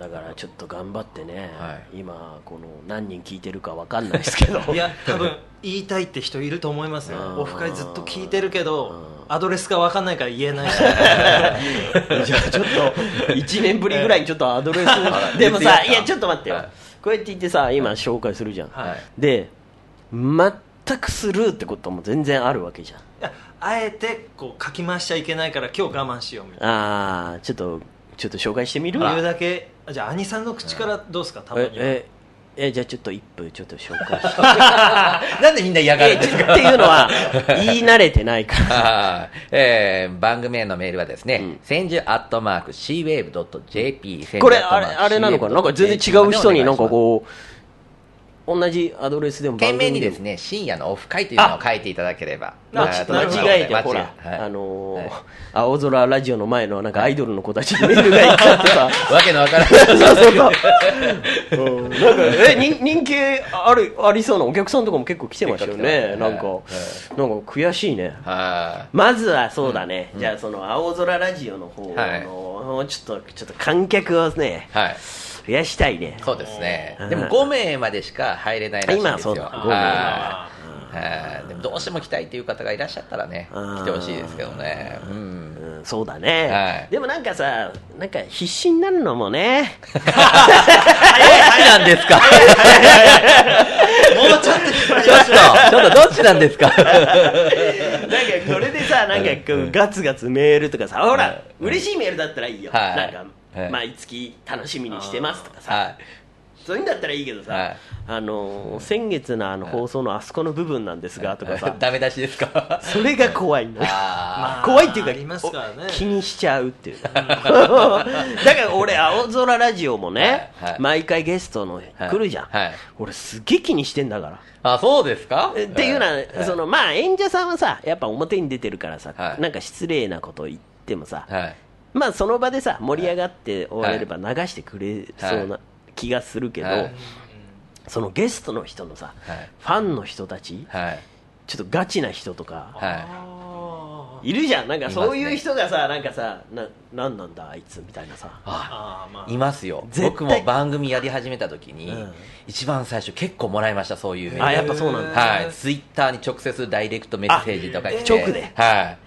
だからちょっと頑張ってね、は今この何人聞いてるかわかんないですけど。いや多分言いたいって人いると思いますよ。うん。オフ会ずっと聞いてるけどアドレスが分かんないから言えないし。じゃあちょっと1年ぶりぐらいにちょっとアドレス。ら でもさいやちょっと待ってよ、はい。こうやって言ってさ今紹介するじゃん、はい。で全くスルーってことも全然あるわけじゃん。あえてこう書き回しちゃいけないから今日我慢しようみたいああちょっとちょっと紹介してみるな言うだけじゃあ兄さんの口からどうですか？たまには。えええじゃあちょっと一分ちょっと紹介して なんでみんな嫌がるえんですか？っていうのは 言い慣れてないから。はいえー番組へのメールはですね、うん。千住アットマーク CWAVE.jp これあれあれなのかな？なんか全然違う人になんかこう同じアドレスでも懸命にですね深夜のオフ会というのを書いていただければ。間はい違間違えてほら、はい。あのーはい。青空ラジオの前のなんかアイドルの子たちにメールが行っちゃってさ わけのわからないそうそう。ん、なんかえ人人気あるありそうなお客さんとかも結構来てましたよね。なんか、ますね。なんか悔しいね。はまずはそうだね、じゃあその青空ラジオの方の、はい。ちょっとちょっと観客をねいはい増やしたいね。そうですね。うん。でも5名までしか入れないらしいんですよ。今はそうだ。5名は。いはい。でもどうしても来たいという方がいらっしゃったらねうん。来てほしいですけどね。うん。うんそうだね、はい。でもなんかさなんか必死になるのもね。はいなんですか？もうちょっとちょっとちょっとどっちなんですか？なんかこれでさなんかこうガツガツメールとかさほら、うん嬉しいメールだったらいいよ、はい。なんか、はい毎月楽しみにしてますとかさ、はい。そういうんだったらいいけどさ、はい。あのー先月のあの放送のあそこの部分なんですがとかさ、ダメ出しですか？それが怖いのよ。あ怖いっていうかありますからねお気にしちゃうっていう だから俺青空ラジオもね、はい。はい。毎回ゲストの来るじゃん、はい。俺すげえ気にしてんだから。あそうですか？えっていうのは、はい。そのまあ演者さんはさやっぱ表に出てるからさ、はい。なんか失礼なこと言ってもさ、はいまあその場でさ盛り上がって終われれば流してくれそうな気がするけど、はい。そのゲストの人のさ、はい。ファンの人たちはい。ちょっとガチな人とかはい。るじゃん。なんかそういう人がさなんかさななんなんだあいつみたいなさ。ああーまあ。いますよ。僕も番組やり始めた時に、うん。一番最初結構もらいましたそういうメール。あやっぱそうなんだ。はい。ツイッターに直接ダイレクトメッセージとか直で？はい。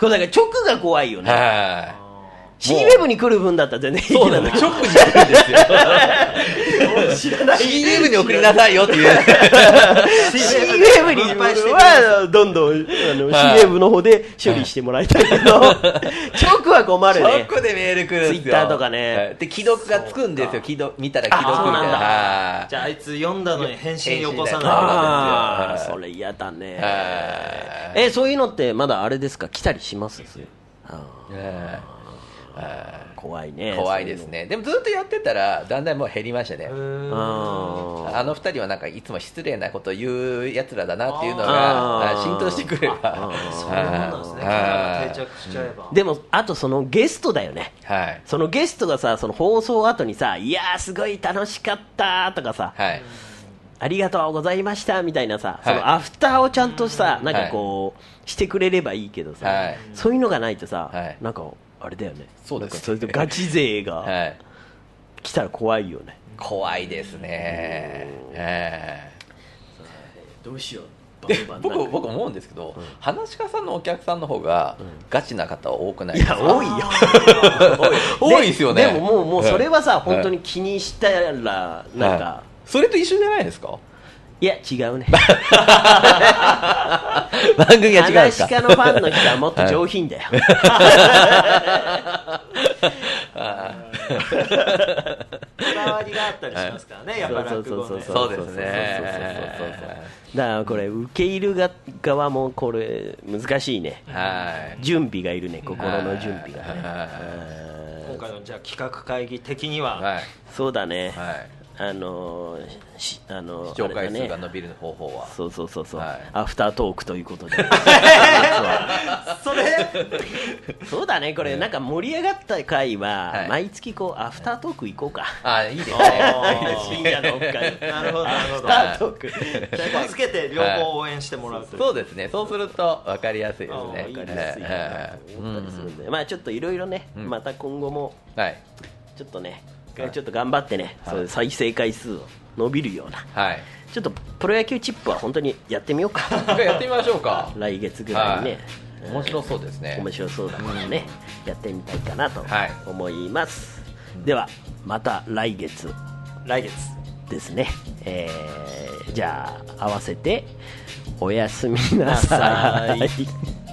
そうだから直が怖いよね。は C ウェブに来る分だったら全然いそうなんだ。で す直に来るんですよ。知らない CM に送りなさいよっていう。C ウェブにはどんどんあの C ウェブの方で処理してもらいたいけど。直は困るね。直でメール来るんですよ。Twitter とかね。はい。で既読がつくんですよ。既読見たら既読みたいな。じゃああいつ読んだのに返信よこさないああはいそれ嫌だね。はい。えそういうのってまだあれですか？来たりします？あはいはー怖いね。い怖いですね。でもずっとやってたらだんだんもう減りましたね。ああの二人はなんかいつも失礼なこと言うやつらだなっていうのが浸透してくれば。そうなんですね。はい。定着しちゃえば。ーでもあとそのゲストだよね。はい。そのゲストがさその放送後にさ「いやーすごい楽しかった」とかさはい。ありがとうございましたみたいなさ、はい。そのアフターをちゃんとさ、なんかこう、してくれればいいけどさ、はい。そういうのがないとさ、はい。なんかあれだよね、そうですそれとガチ勢がはい。来たら怖いよね。怖いですね。えどうしよう、僕僕思うんですけど、話し家さんのお客さんの方がガチな方は多くないいですか？や、多いよ。多いですよね。でももう、もうそれはさ、はい本当に気にしたら、なんか、はい。それと一緒じゃないですか？い、や、違うね。番組は違うんですか。話し家のファンの人はもっと上品だよ。こだわりがあったりしますからねやっぱ落語ね。そうですねそうそう。そうそうだからこれ受け入る側もこれ難しいね。はい。準備がいるね心の準備がね。は今回のじゃあ企画会議的には、はい。そうだね、はいあのーしあのー視聴回数が伸びる方法は。そうそうそうそう、はい。アフタートークということで。それ？そうだねこれ。なんか盛り上がった回は、はい。毎月こうアフタートーク行こうか。あいいですね。あーいいですね。深夜のオフ会なるほどなるほど。アフタートーク。じゃあつけて両方応援してもらうという、そうですね。そうすると分かりやすいですね。わかりやすいかなと思ったりするんで、まあちょっといろいろね、うん。また今後もはい。ちょっとね、はい。ちょっと頑張ってね、はい。再生回数を伸びるような、はい。ちょっとプロ野球チップは本当にやってみようか、やってみましょうか。来月ぐらいにね、はい。面白そうですね。面白そうだからね、やってみたいかなとはい。思います。では、また来月。来月。ですね、えーじゃあ、合わせておやすみなさい。